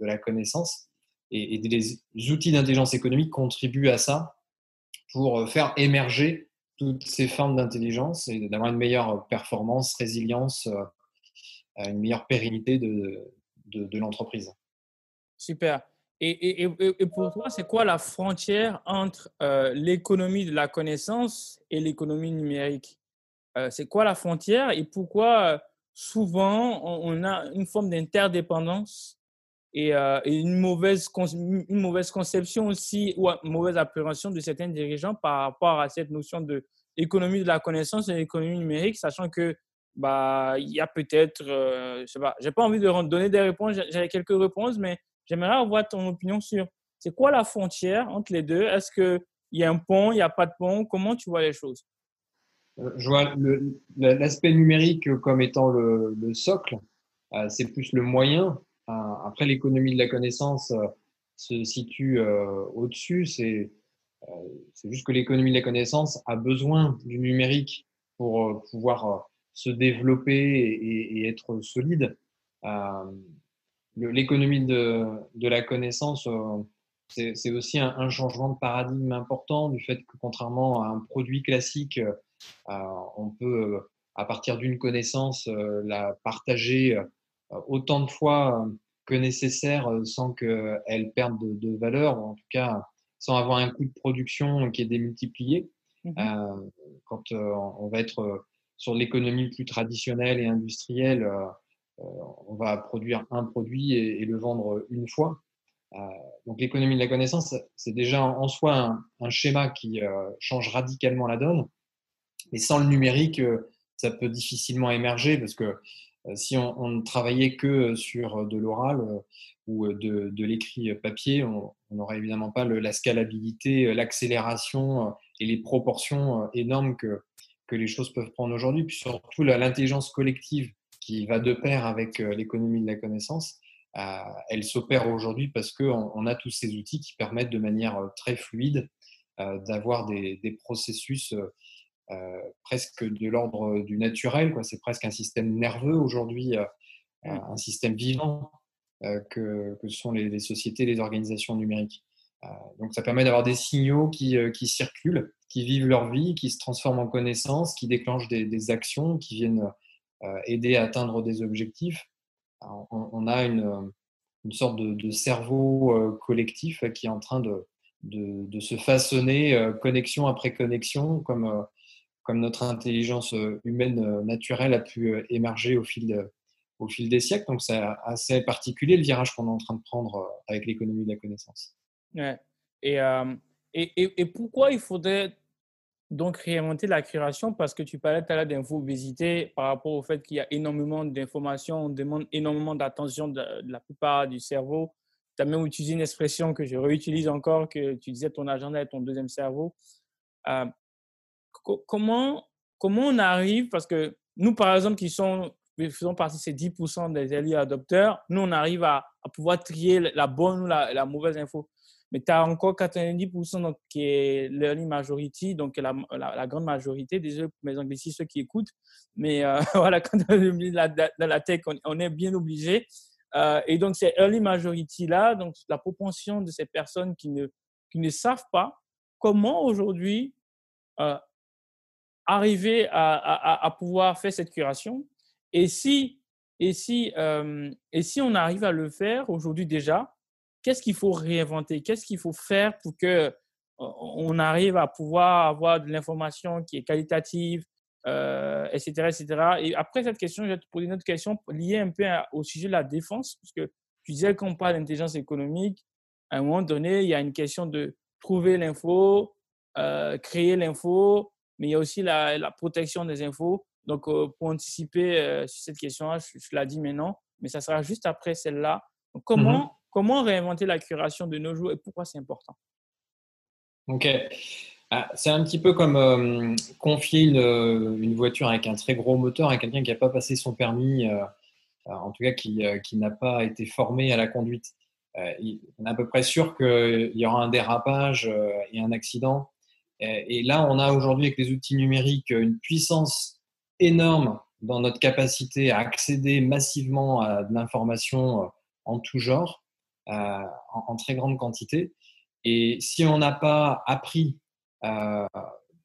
la, connaissance. Et, les outils d'intelligence économique contribuent à ça pour euh, faire émerger toutes ces formes d'intelligence et d'avoir une meilleure performance, résilience, euh, une meilleure pérennité de, l'entreprise. Super. Et, et, pour toi, c'est quoi la frontière entre l'économie de la connaissance et l'économie numérique? C'est quoi la frontière et pourquoi souvent on, a une forme d'interdépendance et, une, mauvaise, une mauvaise conception aussi ou une mauvaise appréhension de certains dirigeants par rapport à cette notion de économie de la connaissance et l'économie numérique, sachant que bah, il y a peut-être, euh, je sais pas, j'ai pas envie de donner des réponses, j'ai quelques réponses, mais j'aimerais avoir ton opinion sur c'est quoi la frontière entre les deux? Est-ce qu'il y a un pont, il n'y a pas de pont? Comment tu vois les choses? euh, Je vois l'aspect numérique comme étant le, socle, euh, c'est plus le moyen. après, l'économie de la connaissance se situe au-dessus, c'est juste que l'économie de la connaissance a besoin du numérique pour pouvoir se développer et, être solide. Euh, l'économie de, la connaissance, euh, c'est aussi un, changement de paradigme important du fait que contrairement à un produit classique, euh, on peut, à partir d'une connaissance, la partager autant de fois que nécessaire sans qu'elle perde de, valeur, ou en tout cas sans avoir un coût de production qui est démultiplié. Mmh quand on va être sur l'économie plus traditionnelle et industrielle, euh, euh, on va produire un produit et, le vendre une fois. Euh, donc l'économie de la connaissance, c'est déjà en soi un, schéma qui change radicalement la donne. Mais sans le numérique, ça peut difficilement émerger parce que si on, ne travaillait que sur de l'oral ou de, l'écrit papier, on n'aurait évidemment pas la scalabilité, l'accélération et les proportions énormes que, que les choses peuvent prendre aujourd'hui, puis surtout l'intelligence collective qui va de pair avec euh, l'économie de la connaissance, euh, elle s'opère aujourd'hui parce qu'on on a tous ces outils qui permettent de manière euh, très fluide d'avoir des, processus presque de l'ordre du naturel. C'est presque un système nerveux aujourd'hui, mmh. un système vivant que, que, sont les, les, sociétés, les organisations numériques. donc ça permet d'avoir des signaux qui, qui circulent qui vivent leur vie, qui se transforment en connaissances, qui déclenchent des, actions, qui viennent euh, aider à atteindre des objectifs. on, a une, une sorte de, cerveau euh, collectif qui est en train de, de, se façonner euh, connexion après connexion, comme, comme notre intelligence humaine naturelle a pu émerger au fil, des siècles. Donc c'est assez particulier le virage qu'on est en train de prendre avec l'économie de la connaissance. Ouais. Et et, pourquoi il faudrait donc réinventer la création Parce que tu parlais tout à l'heure d'infobésité par rapport au fait qu'il y a énormément d'informations, on demande énormément d'attention de, la plupart du cerveau. Tu as même utilisé une expression que je réutilise encore, que tu disais ton agenda est ton deuxième cerveau. Euh, comment, comment on arrive, parce que nous, par exemple, qui sont, faisons partie de ces 10% des early adopteurs, nous, on arrive à, pouvoir trier la bonne ou la, la mauvaise info. Mais tu as encore 90% donc, qui est l'early majority, donc la, la, grande majorité. Désolé pour mes anglicistes, ceux qui écoutent. Mais euh, voilà, quand on est dans la tech, on, est bien obligé. Euh, et donc, c'est early majority-là, donc la propension de ces personnes qui ne, qui ne savent pas comment aujourd'hui euh, arriver à, pouvoir faire cette curation. Et si, et si, et si on arrive à le faire aujourd'hui déjà, qu'est-ce qu'il faut réinventer? Qu'est-ce qu'il faut faire pour que on arrive à pouvoir avoir de l'information qui est qualitative, etc., euh, etc. Et après cette question, je vais te poser une autre question liée un peu au sujet de la défense, parce que tu disais qu'on parle d'intelligence économique. À un moment donné, il y a une question de trouver l'info, euh, créer l'info, mais il y a aussi la, protection des infos. Donc, euh, pour anticiper sur cette question-là, je, je l'ai dit maintenant, mais ça sera juste après celle-là. Mmh comment, Comment réinventer la curation de nos jours et pourquoi c'est important? Ok. Ah, c'est un petit peu comme euh, confier une, voiture avec un très gros moteur à quelqu'un qui n'a pas passé son permis, euh, euh, en tout cas qui, n'a pas été formé à la conduite. on est à peu près sûr qu'il y aura un dérapage et un accident. Et, et là, on a aujourd'hui avec les outils numériques une puissance énorme dans notre capacité à accéder massivement à de l'information en tout genre. Euh, en, très grande quantité. Et si on n'a pas appris euh,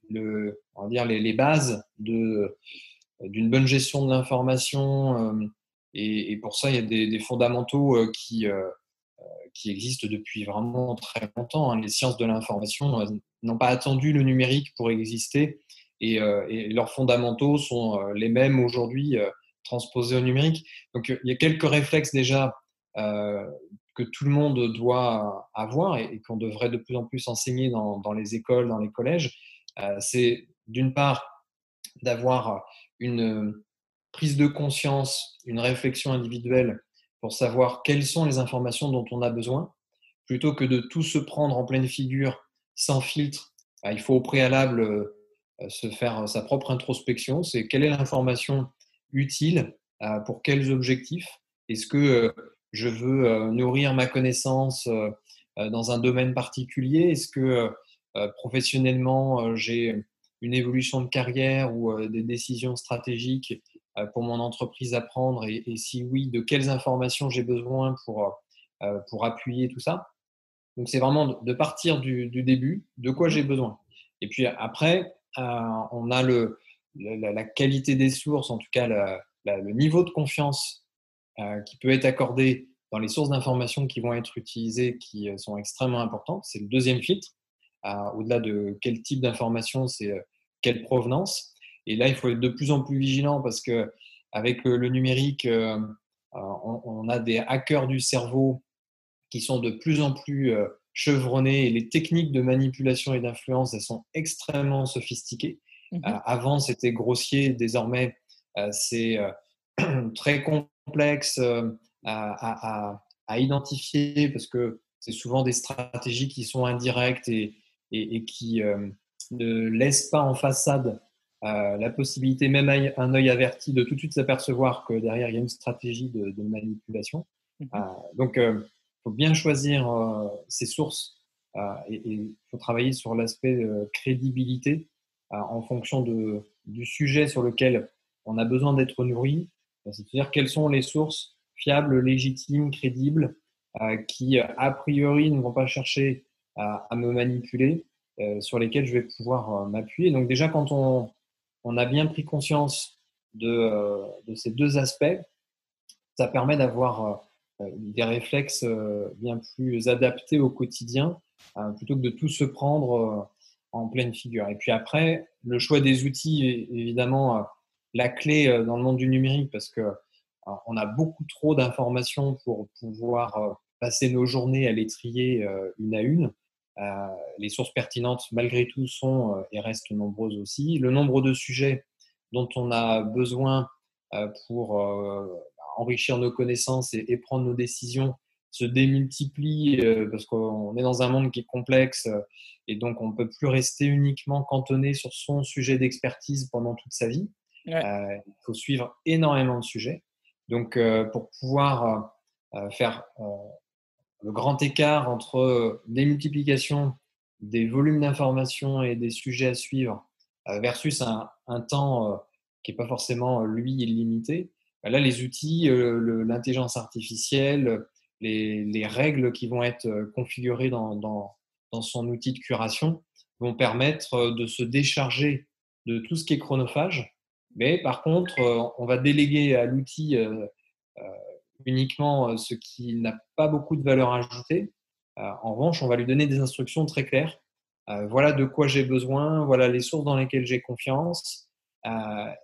le, on va dire les, bases d'une bonne gestion de l'information, Et, pour ça, il y a des, fondamentaux qui, qui existent depuis vraiment très longtemps. Hein. Les sciences de l'information n'ont pas attendu le numérique pour exister et, leurs fondamentaux sont les mêmes aujourd'hui transposés au numérique. Donc il y a quelques réflexes déjà que tout le monde doit avoir et, qu'on devrait de plus en plus enseigner dans les écoles, dans les collèges. C'est d'une part d'avoir une prise de conscience, une réflexion individuelle pour savoir quelles sont les informations dont on a besoin, plutôt que de tout se prendre en pleine figure sans filtre. Bah, il faut au préalable euh, se faire sa propre introspection. C'est quelle est l'information utile euh, pour quels objectifs? Est-ce que euh, je veux nourrir ma connaissance dans un domaine particulier? Est-ce que professionnellement j'ai une évolution de carrière ou des décisions stratégiques euh, pour mon entreprise à prendre et, si oui, de quelles informations j'ai besoin pour, euh, pour appuyer tout ça. Donc c'est vraiment de partir du, début, de quoi j'ai besoin. Et puis après, euh, on a le, la, qualité des sources, en tout cas le niveau de confiance qui peut être accordé dans les sources d'informations qui vont être utilisées, qui sont extrêmement importantes. C'est le deuxième filtre. Au-delà de quel type d'information, c'est quelle provenance. Et là, il faut être de plus en plus vigilant parce que avec le, numérique, euh, euh, on, a des hackers du cerveau qui sont de plus en plus euh, chevronnés et les techniques de manipulation et d'influence, elles sont extrêmement sophistiquées. Mmh avant, c'était grossier, désormais, c'est très complexe à, identifier parce que c'est souvent des stratégies qui sont indirectes et, et qui ne laissent pas en façade euh, la possibilité, même un œil averti, de tout de suite s'apercevoir que derrière il y a une stratégie de, manipulation. Mhm. Euh, donc, il euh, faut bien choisir ses sources et il faut travailler sur l'aspect crédibilité en fonction de, du sujet sur lequel on a besoin d'être nourri. C'est-à-dire quelles sont les sources fiables, légitimes, crédibles, qui a priori ne vont pas chercher à, à me manipuler, sur lesquelles je vais pouvoir m'appuyer. Donc déjà, quand on, on a bien pris conscience de, euh, ces deux aspects, ça permet d'avoir euh, des réflexes euh, bien plus adaptés au quotidien, plutôt que de tout se prendre en pleine figure. Et puis après, le choix des outils est évidemment la clé dans le monde du numérique parce que on a beaucoup trop d'informations pour pouvoir passer nos journées à les trier une à une. Euh, les sources pertinentes, malgré tout, sont euh, et restent nombreuses aussi. Le nombre de sujets dont on a besoin euh, pour enrichir nos connaissances et, prendre nos décisions se démultiplie parce qu'on est dans un monde qui est complexe et donc on ne peut plus rester uniquement cantonné sur son sujet d'expertise pendant toute sa vie. il faut suivre énormément de sujets. Donc pour pouvoir faire le grand écart entre des multiplications des volumes d'informations et des sujets à suivre euh, versus un, temps euh, qui n'est pas forcément, euh, lui, illimité. Bah là, les outils, l'intelligence artificielle, les, règles qui vont être configurées dans, dans, son outil de curation vont permettre de se décharger de tout ce qui est chronophage. Mais par contre, on va déléguer à l'outil uniquement ce qui n'a pas beaucoup de valeur ajoutée. En revanche, on va lui donner des instructions très claires. Voilà de quoi j'ai besoin, voilà les sources dans lesquelles j'ai confiance.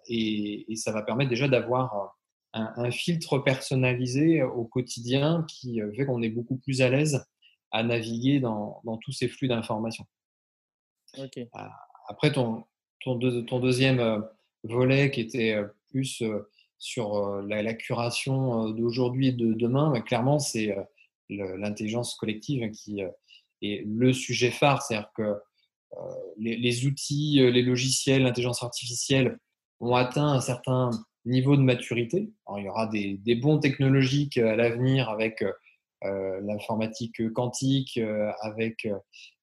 Et, ça va permettre déjà d'avoir un, filtre personnalisé au quotidien qui fait qu'on est beaucoup plus à l'aise à naviguer dans, tous ces flux d'informations. Après, ton, ton, ton, deuxième volet qui était plus sur euh, la, curation euh, d'aujourd'hui et de demain, bah, clairement, c'est euh, l'intelligence collective qui est le sujet phare. C'est-à-dire que les, outils, les logiciels, l'intelligence artificielle ont atteint un certain niveau de maturité. il y aura des, bons technologiques à l'avenir avec l'informatique quantique, avec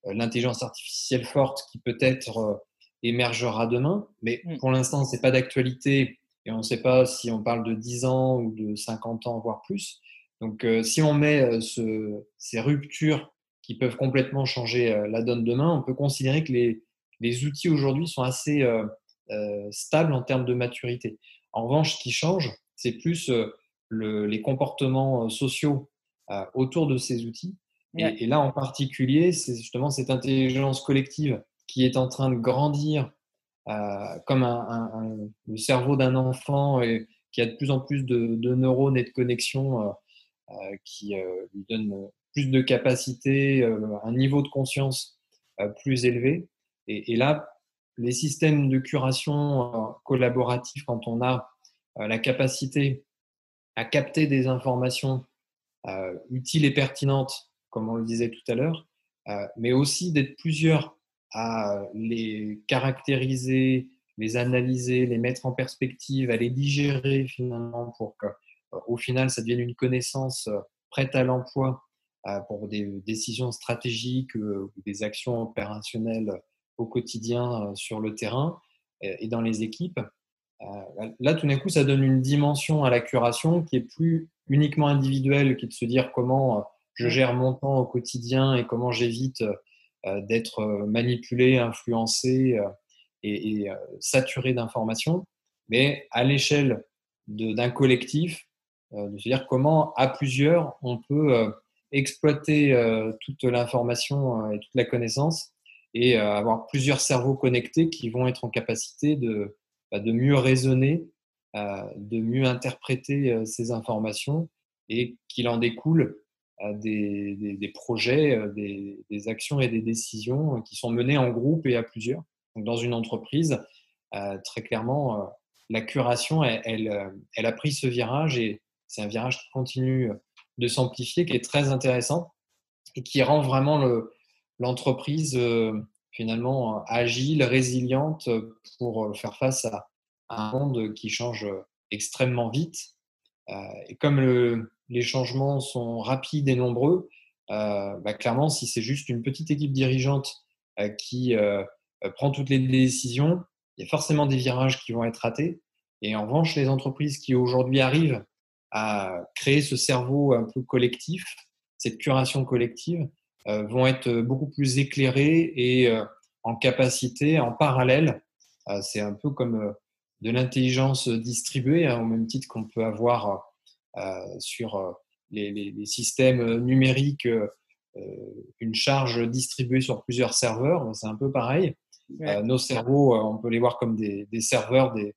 l'intelligence artificielle forte qui peut-être émergera demain. Mais mmh. pour l'instant, ce n'est pas d'actualité et on ne sait pas si on parle de 10 ans ou de 50 ans, voire plus. Donc, euh, si on met euh, ces ruptures qui peuvent complètement changer euh, la donne demain, on peut considérer que les, les outils aujourd'hui sont assez stables en termes de maturité. En revanche, ce qui change, c'est plus les comportements sociaux autour de ces outils. Et, là, en particulier, c'est justement cette intelligence collective qui est en train de grandir comme le cerveau d'un enfant et qui a de plus en plus de, neurones et de connexions qui lui donnent plus de capacité, un niveau de conscience plus élevé. Et, là, les systèmes de curation euh, collaboratifs, quand on a euh, la capacité à capter des informations euh, utiles et pertinentes, comme on le disait tout à l'heure, mais aussi d'être plusieurs à les caractériser, les analyser, les mettre en perspective, à les digérer finalement pour qu'au final ça devienne une connaissance prête à l'emploi pour des décisions stratégiques ou des actions opérationnelles au quotidien sur le terrain et dans les équipes. Là, tout d'un coup, ça donne une dimension à la curation qui est plus uniquement individuelle, qui est de se dire comment je gère mon temps au quotidien et comment j'évite d'être manipulé, influencé et, saturé d'informations, mais à l'échelle d'un collectif, de se dire comment à plusieurs on peut exploiter toute l'information et toute la connaissance et euh, avoir plusieurs cerveaux connectés qui vont être en capacité de, bah, de mieux raisonner, euh, de mieux interpréter euh, ces informations et qu'il en découle des, projets, des, des, actions et des décisions qui sont menées en groupe et à plusieurs. Donc, dans une entreprise, très clairement, la curation, elle, elle, a pris ce virage et c'est un virage qui continue de s'amplifier, qui est très intéressant et qui rend vraiment le, l'entreprise euh, finalement agile, résiliente pour euh, faire face à, un monde qui change extrêmement vite. Euh, et comme les changements sont rapides et nombreux, bah, clairement, si c'est juste une petite équipe dirigeante qui prend toutes les décisions, il y a forcément des virages qui vont être ratés. Et en revanche, les entreprises qui aujourd'hui arrivent à créer ce cerveau un peu collectif, cette curation collective, euh, vont être beaucoup plus éclairés et euh, en capacité, en parallèle, euh, c'est un peu comme de l'intelligence distribuée, hein, au même titre qu'on peut avoir sur les, systèmes numériques une charge distribuée sur plusieurs serveurs, c'est un peu pareil. nos cerveaux, on peut les voir comme des, serveurs, des,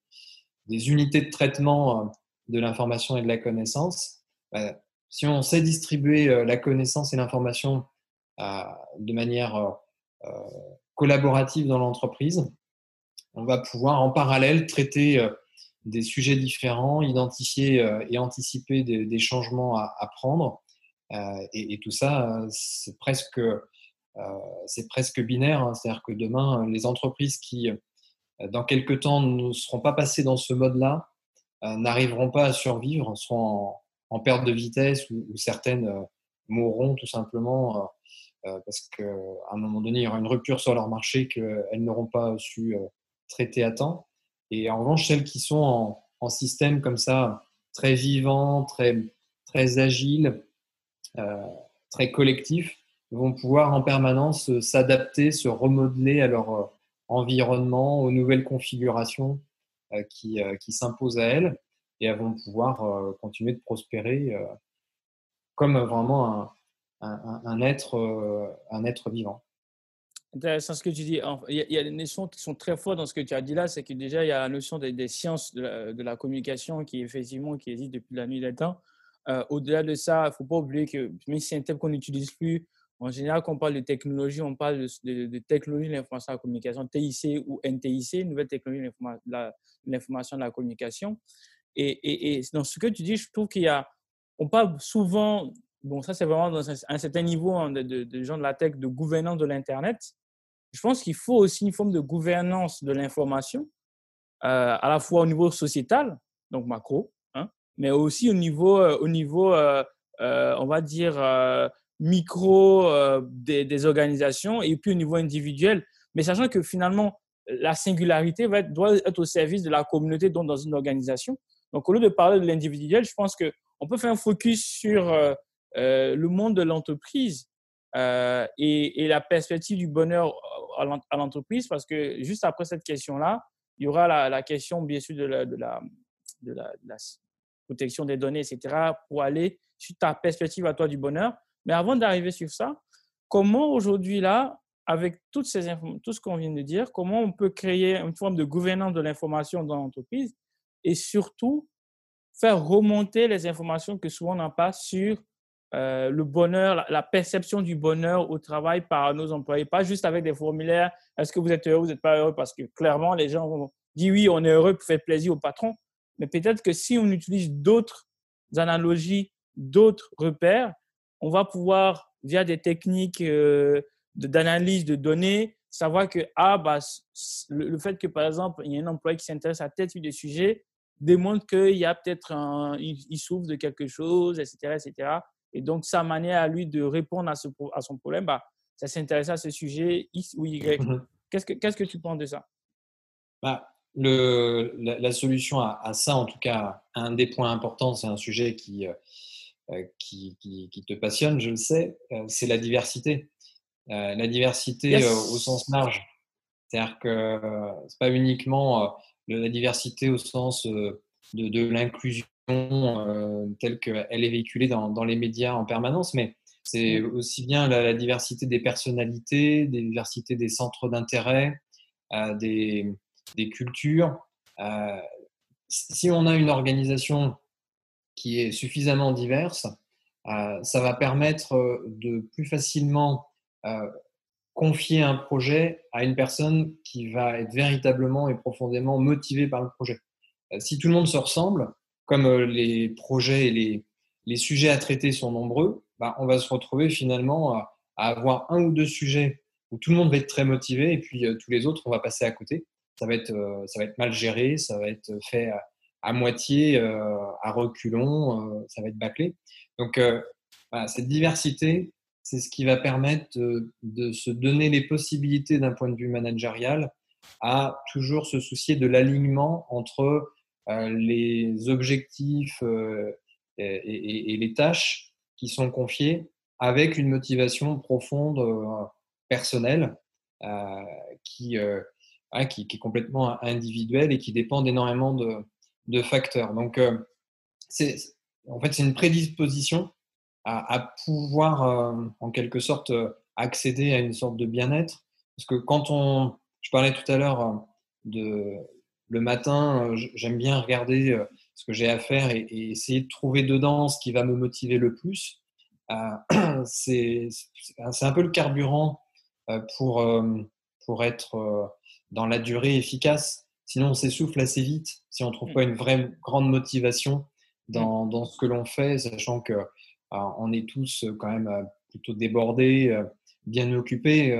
des, unités de traitement de l'information et de la connaissance. si on sait distribuer la connaissance et l'information de manière euh, euh, collaborative dans l'entreprise, on va pouvoir en parallèle traiter euh, des sujets différents, identifier et anticiper des, changements à, prendre. Et, tout ça, c'est presque, c'est presque binaire. Hein. C'est-à-dire que demain, les entreprises qui, dans quelques temps, ne seront pas passées dans ce mode-là, n'arriveront pas à survivre, seront en, perte de vitesse ou, ou certaines mourront tout simplement euh, parce qu'à un moment donné, il y aura une rupture sur leur marché qu'elles n'auront pas su euh, traiter à temps. Et en revanche, celles qui sont en, système comme ça, très vivant, très, très agile, euh, très collectif, vont pouvoir en permanence s'adapter, se remodeler à leur environnement, aux nouvelles configurations qui, qui s'imposent à elles, et elles vont pouvoir continuer de prospérer comme vraiment un, être, euh, un être vivant. Intéressant ce que tu dis. Il y, a, des notions qui sont très fortes dans ce que tu as dit là, c'est que déjà, il y a la notion des, sciences de la, communication qui, effectivement, qui existe depuis la nuit des temps. Euh, au-delà de ça, il ne faut pas oublier que même si c'est un thème qu'on n'utilise plus, en général, quand on parle de technologie, on parle de, technologie de l'information de la communication, TIC ou NTIC, nouvelle technologie de l'information de la communication. Et, et, et, dans ce que tu dis, je trouve qu'il y a, on parle souvent bon, ça c'est vraiment dans un, certain niveau hein, de, gens de la tech, de gouvernance de l'Internet. Je pense qu'il faut aussi une forme de gouvernance de l'information, euh, à la fois au niveau sociétal, donc macro, hein, mais aussi au niveau, euh, au niveau euh, on va dire, micro des, organisations et puis au niveau individuel. Mais sachant que finalement, la singularité doit être au service de la communauté, donc dans une organisation. Donc, au lieu de parler de l'individuel, je pense qu'on peut faire un focus sur le monde de l'entreprise euh, et, la perspective du bonheur à l'entreprise, parce que juste après cette question-là, il y aura la, question, bien sûr, de la, protection des données, etc., pour aller sur ta perspective à toi du bonheur. Mais avant d'arriver sur ça, comment aujourd'hui, là, avec toutes ces tout ce qu'on vient de dire, comment on peut créer une forme de gouvernance de l'information dans l'entreprise et surtout faire remonter les informations que souvent on n'a pas sur euh, le bonheur, la, perception du bonheur au travail par nos employés, pas juste avec des formulaires, est-ce que vous êtes heureux, vous n'êtes pas heureux, parce que clairement, les gens vont dire oui, on est heureux pour faire plaisir au patron, mais peut-être que si on utilise d'autres analogies, d'autres repères, on va pouvoir, via des techniques euh, d'analyse de données, savoir que ah, bah, le, fait que, par exemple, il y a un employé qui s'intéresse à tel type de sujet démontre qu'il y a peut-être un, il, souffre de quelque chose, etc., etc. Et donc, sa manière à lui de répondre à, ce, à son problème, bah, ça s'intéresse à ce sujet X ou Y. Mmh qu'est-ce, que, qu'est-ce que tu penses de ça? Bah, le, la, solution à, ça, en tout cas, un des points importants, c'est un sujet qui, euh, euh, qui, qui, te passionne, je le sais, euh, c'est la diversité. la diversité au sens large. C'est-à-dire que ce n'est pas uniquement la diversité au sens de, de l'inclusion telle qu'elle est véhiculée dans, dans, les médias en permanence, mais c'est aussi bien la, diversité des personnalités, des diversité des centres d'intérêt, des, des, cultures. si on a une organisation qui est suffisamment diverse, ça va permettre de plus facilement confier un projet à une personne qui va être véritablement et profondément motivée par le projet. Euh, si tout le monde se ressemble, comme euh, les projets et les, les sujets à traiter sont nombreux, bah, on va se retrouver finalement à, avoir un ou deux sujets où tout le monde va être très motivé et puis euh, tous les autres, on va passer à côté. Ça va être, ça va être mal géré, ça va être fait à, moitié, à reculons, ça va être bâclé. Donc, cette diversité, c'est ce qui va permettre de, se donner les possibilités d'un point de vue managérial à toujours se soucier de l'alignement entre euh, les objectifs euh, et, les tâches qui sont confiées avec une motivation profonde euh, personnelle qui, qui, qui, est complètement individuelle et qui dépend énormément de, de facteurs. Donc, c'est en fait, c'est une prédisposition à, pouvoir, euh, en quelque sorte, euh, accéder à une sorte de bien-être. Parce que quand on, je parlais tout à l'heure euh, de le matin, j'aime bien regarder ce que j'ai à faire et, essayer de trouver dedans ce qui va me motiver le plus. c'est un peu le carburant pour, pour être dans la durée efficace. Sinon, on s'essouffle assez vite si on ne trouve mmh. pas une vraie grande motivation dans, dans ce que l'on fait, sachant que on est tous euh, quand même euh, plutôt débordés, euh, bien occupés.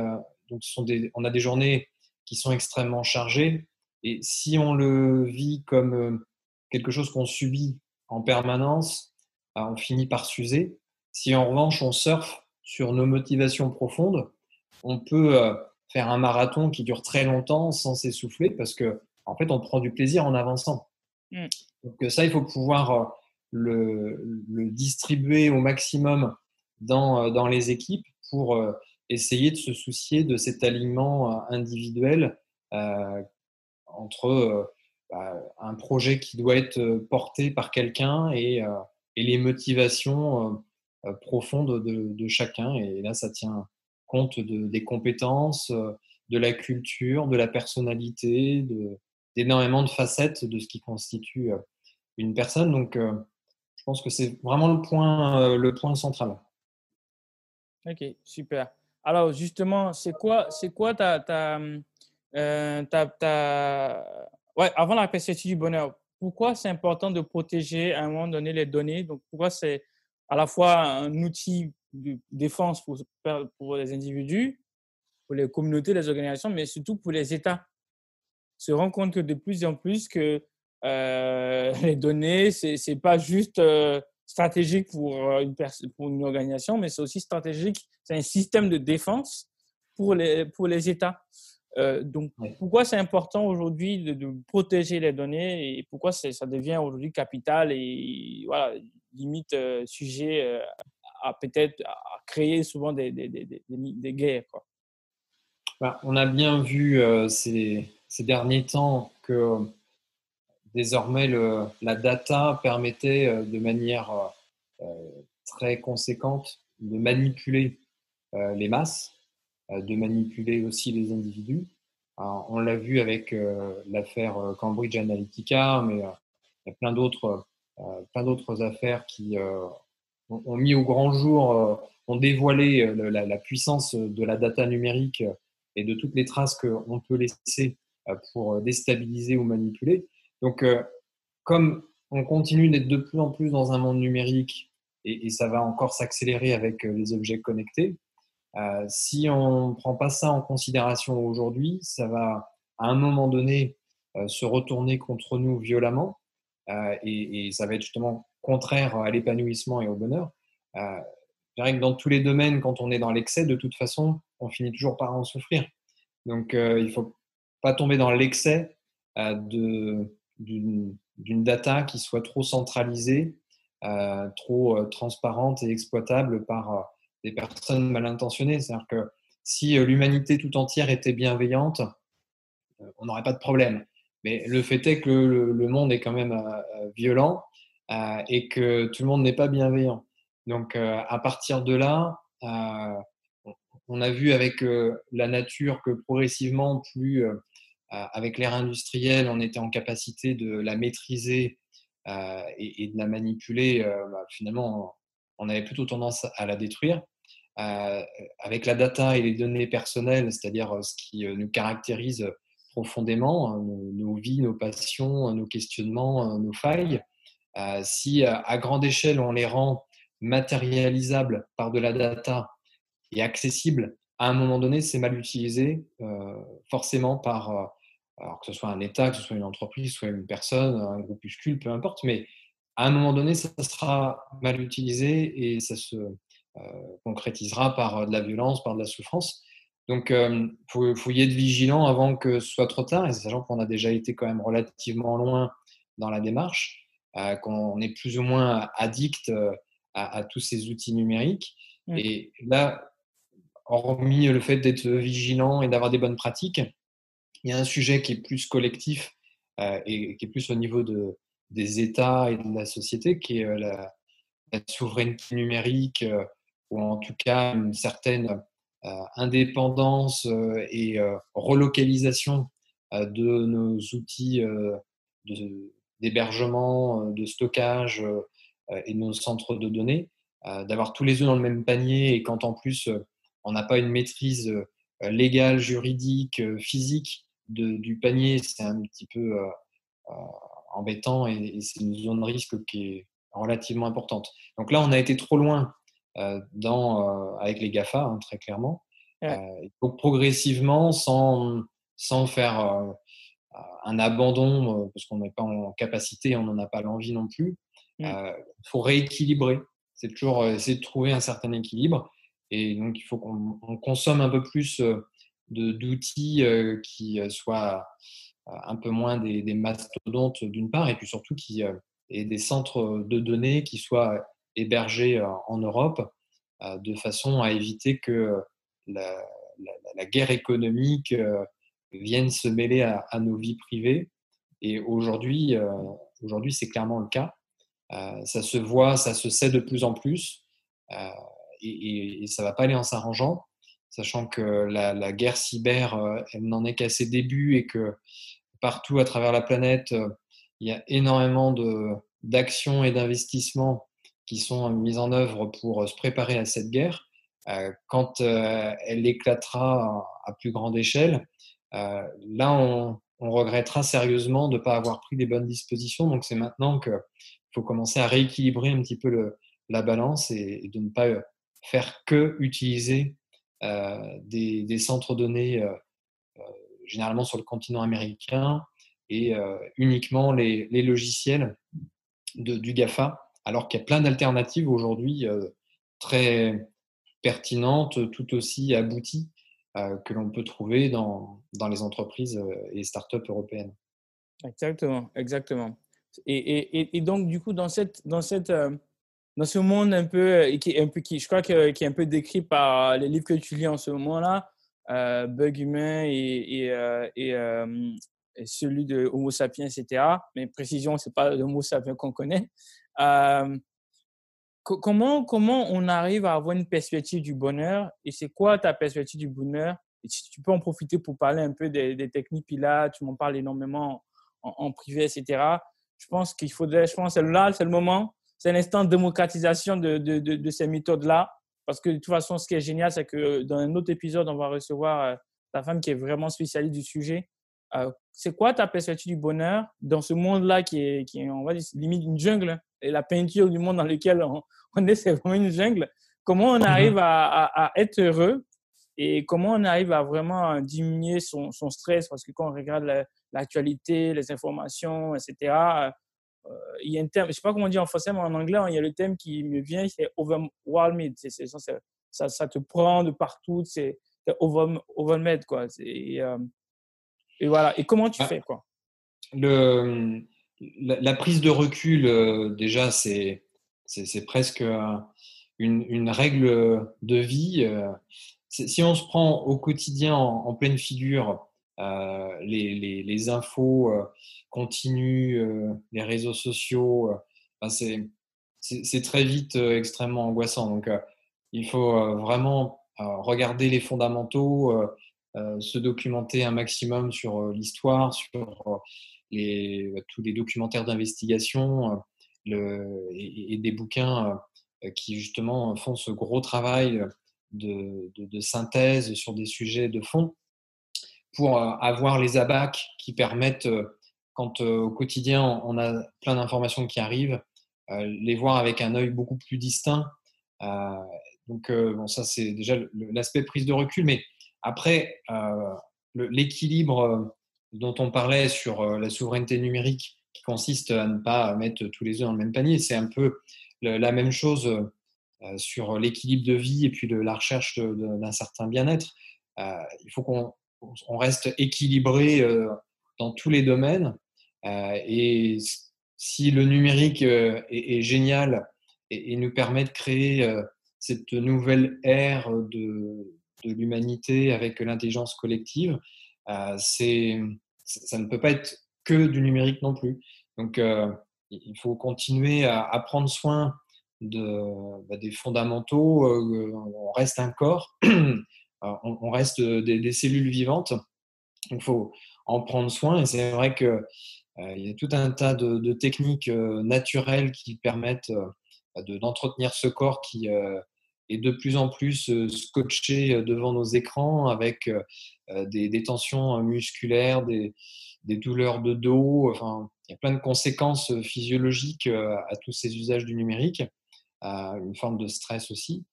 donc, ce sont des, on a des journées qui sont extrêmement chargées. Et si on le vit comme quelque chose qu'on subit en permanence, on finit par s'user. Si en revanche on surfe sur nos motivations profondes, on peut faire un marathon qui dure très longtemps sans s'essouffler parce que en fait on prend du plaisir en avançant. Mmh. Donc ça il faut pouvoir le, le, distribuer au maximum dans, euh, dans les équipes pour euh, essayer de se soucier de cet alignement euh, individuel entre bah, un projet qui doit être porté par quelqu'un et, et, les motivations profondes de, chacun. Et là, ça tient compte de, des compétences, de la culture, de la personnalité, d'énormément de, facettes de ce qui constitue une personne. Donc, je pense que c'est vraiment le point, euh, le point central. Ok, super. Alors justement, c'est quoi, quoi ta, ta, euh, Ouais, avant la perspective du bonheur, pourquoi c'est important de protéger à un moment donné les données? Donc pourquoi c'est à la fois un outil de défense pour, pour les individus, pour les communautés, les organisations, mais surtout pour les États? Se rend compte que de plus en plus que euh, les données, ce n'est pas juste euh, stratégique pour une, pour une organisation, mais c'est aussi stratégique, c'est un système de défense pour les, pour les États. Donc, pourquoi c'est important aujourd'hui de, protéger les données et pourquoi ça devient aujourd'hui capital et voilà, limite sujet à peut-être à créer souvent des, des, des, des guerres. Quoi? Bah, on a bien vu ces, ces, derniers temps que désormais, le, la data permettait de manière très conséquente de manipuler les masses, de manipuler aussi les individus. on l'a vu avec l'affaire Cambridge Analytica, mais il y a plein d'autres plein d'autres affaires qui ont mis au grand jour, ont dévoilé la, la, puissance de la data numérique et de toutes les traces qu'on peut laisser pour déstabiliser ou manipuler. Donc, comme on continue d'être de plus en plus dans un monde numérique et, ça va encore s'accélérer avec euh, les objets connectés. Euh, si on ne prend pas ça en considération aujourd'hui, ça va à un moment donné euh, se retourner contre nous violemment et, ça va être justement contraire à l'épanouissement et au bonheur. je dirais que dans tous les domaines, quand on est dans l'excès, de toute façon, on finit toujours par en souffrir. Donc il ne faut pas tomber dans l'excès d'une data qui soit trop centralisée euh, trop euh, transparente et exploitable par euh, des personnes mal intentionnées. C'est-à-dire que si l'humanité tout entière était bienveillante, on n'aurait pas de problème. Mais le fait est que le, monde est quand même violent et que tout le monde n'est pas bienveillant. Donc, à partir de là, on a vu avec la nature que progressivement, plus avec l'ère industrielle, on était en capacité de la maîtriser euh, et, de la manipuler, euh, bah, finalement, on avait plutôt tendance à la détruire. Euh, avec la data et les données personnelles, c'est-à-dire ce qui nous caractérise profondément, hein, nos, vies, nos passions, nos questionnements, nos failles, si à grande échelle on les rend matérialisables par de la data et accessibles, à un moment donné, c'est mal utilisé forcément par alors que ce soit un État, que ce soit une entreprise, soit une personne, un groupuscule, peu importe, mais à un moment donné, ça sera mal utilisé et ça se euh, concrétisera par de la violence, par de la souffrance. Donc, il euh, faut, y être vigilant avant que ce soit trop tard, et sachant qu'on a déjà été quand même relativement loin dans la démarche, euh, qu'on est plus ou moins addict à, tous ces outils numériques. Et là, hormis le fait d'être vigilant et d'avoir des bonnes pratiques, il y a un sujet qui est plus collectif euh, et qui est plus au niveau de, des États et de la société, qui est euh, la, souveraineté numérique, euh, ou en tout cas une certaine indépendance et relocalisation de nos outils d'hébergement, de, stockage et de nos centres de données, d'avoir tous les œufs dans le même panier et quand en plus on n'a pas une maîtrise légale, juridique, physique du panier, c'est un petit peu euh, euh, embêtant et, c'est une zone de risque qui est relativement importante. Donc là, on a été trop loin euh, dans, avec les GAFA, hein, très clairement. il faut progressivement, sans, sans faire un abandon, parce qu'on n'est pas en capacité, on n'en a pas l'envie non plus, il mmh. faut rééquilibrer. C'est toujours essayer de trouver un certain équilibre. Et donc, il faut qu'on consomme un peu plus d'outils euh, qui euh, soient euh, un peu moins des, mastodontes d'une part, et puis surtout qui aient des centres de données qui soient hébergés en Europe, de façon à éviter que la, guerre économique vienne se mêler à, nos vies privées. Et aujourd'hui, aujourd'hui c'est clairement le cas. ça se voit, ça se sait de plus en plus, et, et, ça ne va pas aller en s'arrangeant sachant que la, guerre cyber, elle n'en est qu'à ses débuts et que partout à travers la planète, il y a énormément d'actions et d'investissements qui sont mis en œuvre pour euh, se préparer à cette guerre. Quand elle éclatera à plus grande échelle, là, on, regrettera sérieusement de ne pas avoir pris les bonnes dispositions. Donc, c'est maintenant qu'il faut commencer à rééquilibrer un petit peu la balance et, de ne pas faire que utiliser euh, des, centres données euh, euh, généralement sur le continent américain et uniquement les, logiciels du GAFA, alors qu'il y a plein d'alternatives aujourd'hui très pertinentes, tout aussi abouties, que l'on peut trouver dans, dans, les entreprises et startups européennes. Exactement, exactement. Et, et, donc, du coup, dans cette, dans cette, dans ce monde un peu, euh, qui un peu, qui, je crois que, qui est un peu décrit par les livres que tu lis en ce moment-là, euh, Bug Humain et, et, euh, et celui de Homo sapiens, etc. Mais précision, c'est pas l'Homo sapiens qu'on connaît. Comment, comment on arrive à avoir une perspective du bonheur et c'est quoi ta perspective du bonheur? Et si tu peux en profiter pour parler un peu des, techniques là, tu m'en parles énormément en, privé, etc. Je pense qu'il faudrait, je pense là, c'est le moment, c'est l'instant de démocratisation de, de, ces méthodes-là. Parce que de toute façon, ce qui est génial, c'est que dans un autre épisode, on va recevoir euh, la femme qui est vraiment spécialiste du sujet. Euh, c'est quoi ta perspective du bonheur dans ce monde-là qui est, qui est, on va dire, limite une jungle Et la peinture du monde dans lequel on, on est, c'est vraiment une jungle. Comment on mhm. arrive à, à, être heureux et comment on arrive à vraiment diminuer son, son stress? Parce que quand on regarde l'actualité, les informations, etc., euh, il y a un terme, je ne sais pas comment on dit en français, mais en anglais, il y a le terme qui me vient, c'est overwhelmed. ça, ça, te prend de partout, c'est overwhelmed, quoi. Et, euh, et, voilà. Et comment tu ah. fais, quoi? Le, la, prise de recul, euh, déjà, c'est presque une, une, règle de vie. si on se prend au quotidien en, pleine figure les, les, les, infos continue, euh, les réseaux sociaux, euh, c'est très vite euh, extrêmement angoissant. Donc, il faut vraiment regarder les fondamentaux, se documenter un maximum sur l'histoire, sur les, tous les documentaires d'investigation et, des bouquins qui justement font ce gros travail de, de, synthèse sur des sujets de fond pour avoir les abacs qui permettent quand euh, au quotidien on a plein d'informations qui arrivent, euh, les voir avec un œil beaucoup plus distinct. Euh, donc, bon, ça, c'est déjà l'aspect prise de recul. Mais après, l'équilibre dont on parlait sur la souveraineté numérique, qui consiste à ne pas mettre tous les œufs dans le même panier, c'est un peu la même chose sur l'équilibre de vie et puis de la recherche d'un certain bien-être. il faut qu'on reste équilibré dans tous les domaines euh, et si le numérique euh, est, génial et, nous permet de créer euh, cette nouvelle ère de, de l'humanité avec l'intelligence collective, c'est, ça ne peut pas être que du numérique non plus. Donc, il faut continuer à, prendre soin bah, des fondamentaux. on reste un corps, on, reste des, cellules vivantes. Il faut en prendre soin. Et c'est vrai que euh, il y a tout un tas de, techniques euh, naturelles qui permettent euh, bah, d'entretenir ce corps qui est de plus en plus scotché devant nos écrans avec des, tensions musculaires, des, douleurs de dos. Enfin, il y a plein de conséquences physiologiques à tous ces usages du numérique, une forme de stress aussi.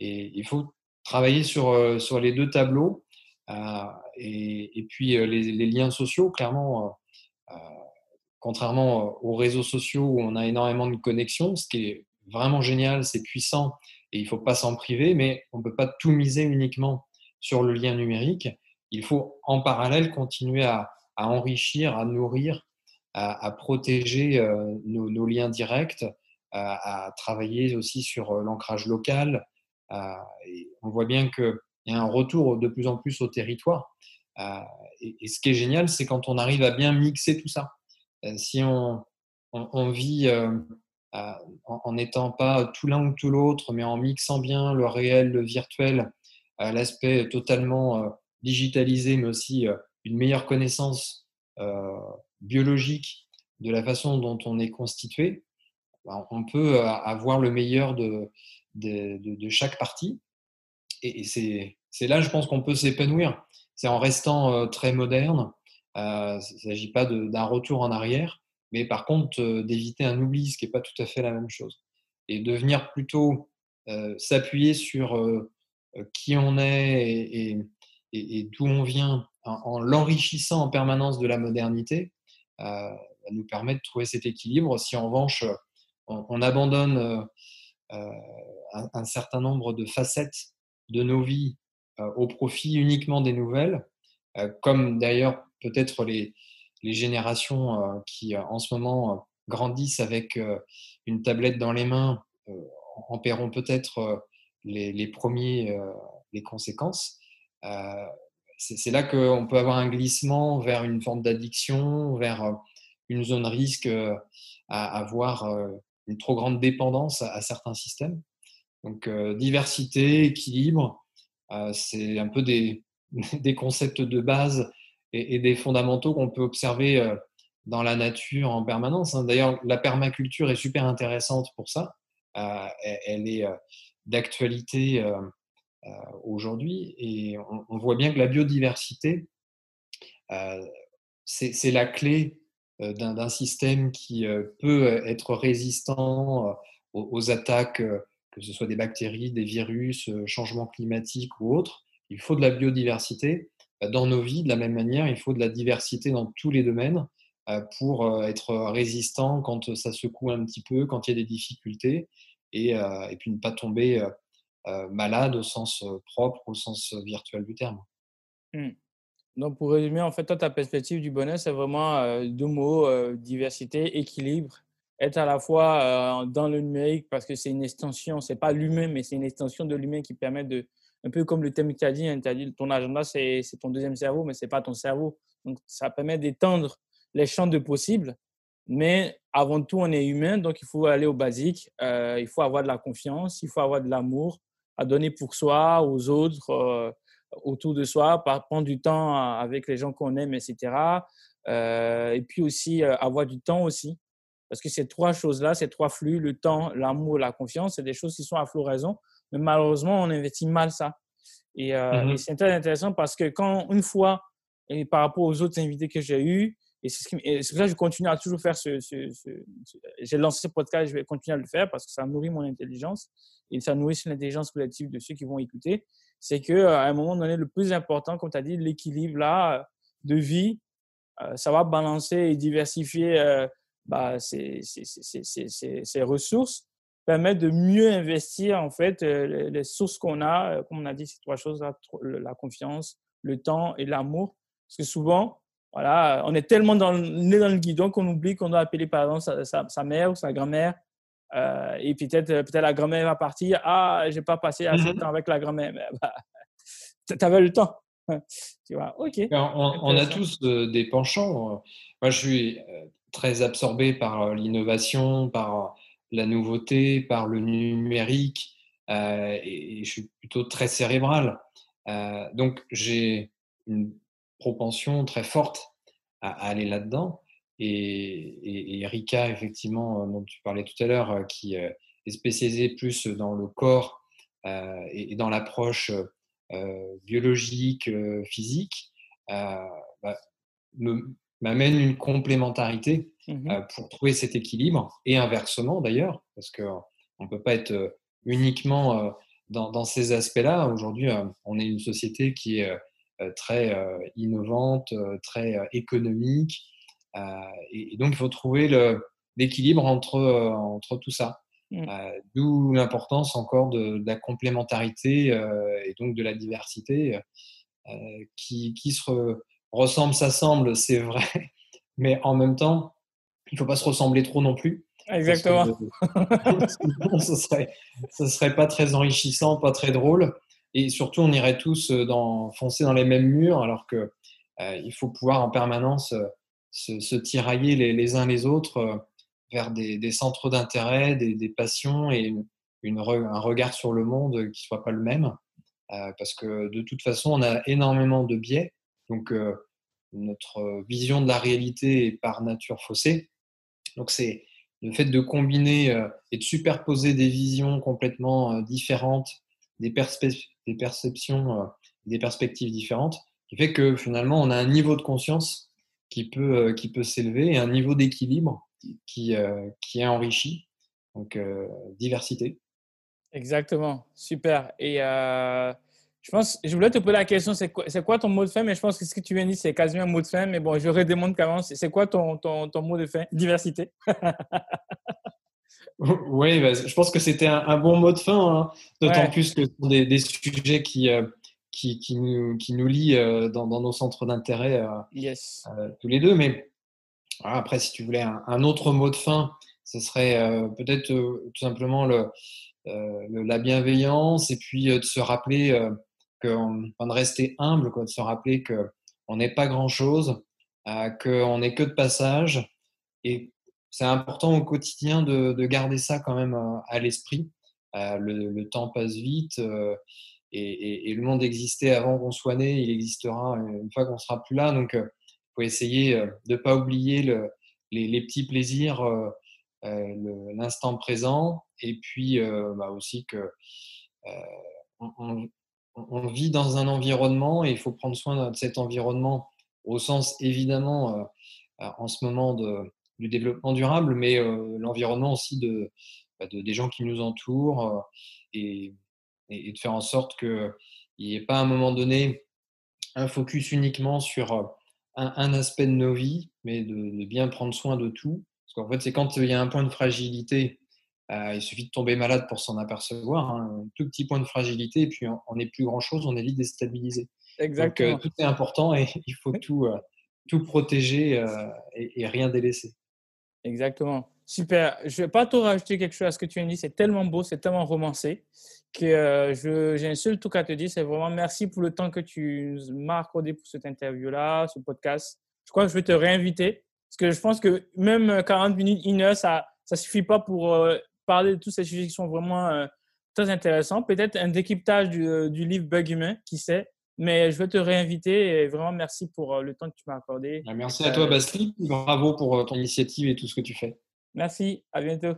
Et il faut travailler sur, sur les deux tableaux. et, puis les, les, liens sociaux, clairement, contrairement aux réseaux sociaux où on a énormément de connexions, ce qui est vraiment génial, c'est puissant et il ne faut pas s'en priver, mais on ne peut pas tout miser uniquement sur le lien numérique. Il faut en parallèle continuer à, enrichir, à nourrir, à, protéger euh, nos, liens directs, à, travailler aussi sur euh, l'ancrage local. on voit bien qu'il y a un retour de plus en plus au territoire. et ce qui est génial, c'est quand on arrive à bien mixer tout ça. Euh, si on, vit en n'étant pas tout l'un ou tout l'autre, mais en mixant bien le réel, le virtuel, l'aspect totalement digitalisé, mais aussi une meilleure connaissance biologique de la façon dont on est constitué, ben, on peut avoir le meilleur de, chaque partie. Et, c'est là, je pense, qu'on peut s'épanouir. C'est en restant très moderne, euh, il ne s'agit pas d'un retour en arrière, mais par contre euh, d'éviter un oubli, ce qui n'est pas tout à fait la même chose. Et de venir plutôt euh, s'appuyer sur qui on est et, d'où on vient en, l'enrichissant en permanence de la modernité, nous permet de trouver cet équilibre. Si en revanche on, abandonne un, certain nombre de facettes de nos vies au profit uniquement des nouvelles, comme d'ailleurs peut-être les, générations euh, qui, euh, en ce moment, euh, grandissent avec une tablette dans les mains en paieront peut-être les, premiers les conséquences. c'est là qu'on peut avoir un glissement vers une forme d'addiction, vers une zone risque à avoir une trop grande dépendance à, certains systèmes. Donc, diversité, équilibre, c'est un peu des, concepts de base et, des fondamentaux qu'on peut observer dans la nature en permanence. Hein. D'ailleurs, la permaculture est super intéressante pour ça. elle est d'actualité aujourd'hui et on, voit bien que la biodiversité, c'est la clé d'un système qui peut être résistant aux, attaques, que ce soit des bactéries, des virus, changement climatique ou autres. Il faut de la biodiversité dans nos vies. De la même manière, il faut de la diversité dans tous les domaines pour être résistant quand ça secoue un petit peu, quand il y a des difficultés, et, et puis ne pas tomber malade au sens propre, au sens virtuel du terme. Mmh. Donc, pour résumer, en fait, toi, ta perspective du bonheur, c'est vraiment deux mots, diversité, équilibre. Être à la fois dans le numérique parce que c'est une extension, c'est pas l'humain, mais c'est une extension de l'humain qui permet de, un peu comme le thème dit, hein, tu as dit ton agenda, c'est ton deuxième cerveau, mais c'est pas ton cerveau. Donc, ça permet d'étendre les champs de possibles. Mais avant tout, on est humain, donc il faut aller au basique. il faut avoir de la confiance, il faut avoir de l'amour à donner pour soi, aux autres autour de soi, prendre du temps avec les gens qu'on aime, etc. Euh, et puis aussi euh, avoir du temps aussi. Parce que ces trois choses-là, ces trois flux, le temps, l'amour, la confiance, c'est des choses qui sont à floraison. Mais malheureusement, on investit mal ça. Et, euh, mmh c'est très intéressant parce que quand une fois, et par rapport aux autres invités que j'ai eus, et c'est ce pour ça que je continue à toujours faire ce. j'ai lancé ce podcast, je vais continuer à le faire parce que ça nourrit mon intelligence et ça nourrit l'intelligence collective de ceux qui vont écouter c'est qu'à un moment donné, le plus important, comme tu as dit, l'équilibre là de vie, euh, ça va balancer et diversifier euh, bah, ses, ressources, permettre de mieux investir en fait euh, les, sources qu'on a, comme on a dit, ces trois choses la confiance, le temps et l'amour. Parce que souvent, voilà, on est tellement dans, né dans le guidon qu'on oublie qu'on doit appeler par exemple sa mère ou sa grand-mère euh, et peut-être euh, peut la grand-mère va partir. Ah, j'ai pas passé assez de mmh temps avec la grand-mère. Bah, tu avais le temps. tu vois, ok. Ben, on, a tous des penchants. Moi, je suis euh, très absorbé par l'innovation, par la nouveauté, par le numérique, et, je suis plutôt très cérébral. donc, j'ai une propension très forte à aller là-dedans. Et, Erika, effectivement, euh, dont tu parlais tout à l'heure, euh, qui euh, est spécialisée plus dans le corps et, dans l'approche biologique, physique, bah, m'amène une complémentarité mmh pour trouver cet équilibre, et inversement d'ailleurs, parce qu'on ne peut pas être uniquement dans, dans ces aspects-là. Aujourd'hui, on est une société qui est très innovante, très économique, euh, et, donc, il faut trouver l'équilibre entre, euh, entre tout ça. Mmh. Euh, d'où l'importance encore de, la complémentarité et donc de la diversité qui, qui, se ressemble, s'assemble, c'est vrai, mais en même temps, il ne faut pas se ressembler trop non plus. Exactement. ce serait, ce serait pas très enrichissant, pas très drôle. Et surtout, on irait tous dans, foncer dans les mêmes murs, alors que il faut pouvoir en permanence se, tirailler les, uns les autres euh, vers des, centres d'intérêt, des, passions et une, un regard sur le monde qui ne soit pas le même. Euh, parce que de toute façon, on a énormément de biais. Donc, euh, notre vision de la réalité est par nature faussée. Donc, c'est le fait de combiner et de superposer des visions complètement différentes, des, perceptions, des perspectives différentes, qui fait que finalement, on a un niveau de conscience qui peut, euh, peut s'élever et un niveau d'équilibre qui, euh, qui est enrichi. Donc, euh, diversité. Exactement, super. Et je pense, je voulais te poser la question, c'est quoi, quoi, ton mot de fin, mais je pense que ce que tu viens de dire, c'est quasiment un mot de fin, mais bon, je redemande quand même, c'est quoi ton, ton, ton, mot de fin? Diversité. oui, bah, je pense que c'était un, bon mot de fin, hein. d'autant plus que ce sont des, des sujets qui, qui, qui, nous, qui nous lie euh, dans, dans, nos centres d'intérêt euh, yes. Euh, tous les deux. Mais après, si tu voulais un, autre mot de fin, ce serait peut-être tout simplement le, la bienveillance et puis de se rappeler que, de rester humble, de se rappeler qu'on n'est pas grand-chose, qu'on n'est que de passage. Et c'est important au quotidien de, garder ça quand même à l'esprit. Le, temps passe vite et, le monde existait avant qu'on soit né, il existera une fois qu'on sera plus là. Donc, il faut essayer de ne pas oublier les, petits plaisirs euh, l'instant présent et puis euh, bah aussi que euh, vit dans un environnement et il faut prendre soin de cet environnement au sens évidemment en ce moment de, du développement durable, mais l'environnement aussi de, bah, de, des gens qui nous entourent et, de faire en sorte qu'il n'y ait pas à un moment donné un focus uniquement sur un, aspect de nos vies, mais de, de, bien prendre soin de tout. Parce qu'en fait, c'est quand il y a un point de fragilité, euh, il suffit de tomber malade pour s'en apercevoir, hein, un tout petit point de fragilité, et puis on n'est plus grand-chose, on est vite déstabilisé. Exactement. Donc, euh, tout est important et il faut tout, euh, tout protéger et, rien délaisser. Exactement. Super. Je ne vais pas te rajouter quelque chose à ce que tu as dit. C'est tellement beau, c'est tellement romancé que j'ai un seul truc à te dire. C'est vraiment merci pour le temps que tu m'as accordé pour cette interview-là, ce podcast. Je crois que je vais te réinviter parce que je pense que même 40 euh, minutes, une heure, ça ne suffit pas pour euh, parler de tous ces sujets qui sont vraiment euh, très intéressants. Peut-être un décryptage du, du, livre Bug Humain, qui sait. Mais je veux te réinviter et vraiment merci pour le temps que tu m'as accordé. Bah, merci à toi, Bastien. Bravo pour ton initiative et tout ce que tu fais. Merci. À bientôt.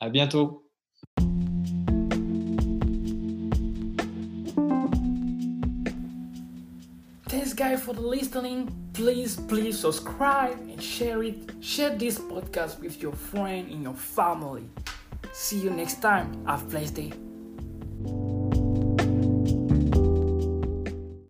À bientôt. Thanks, guys, for listening. Please, please subscribe and share it. Share this podcast with your friend and your family. See you next time. Have a blessed day.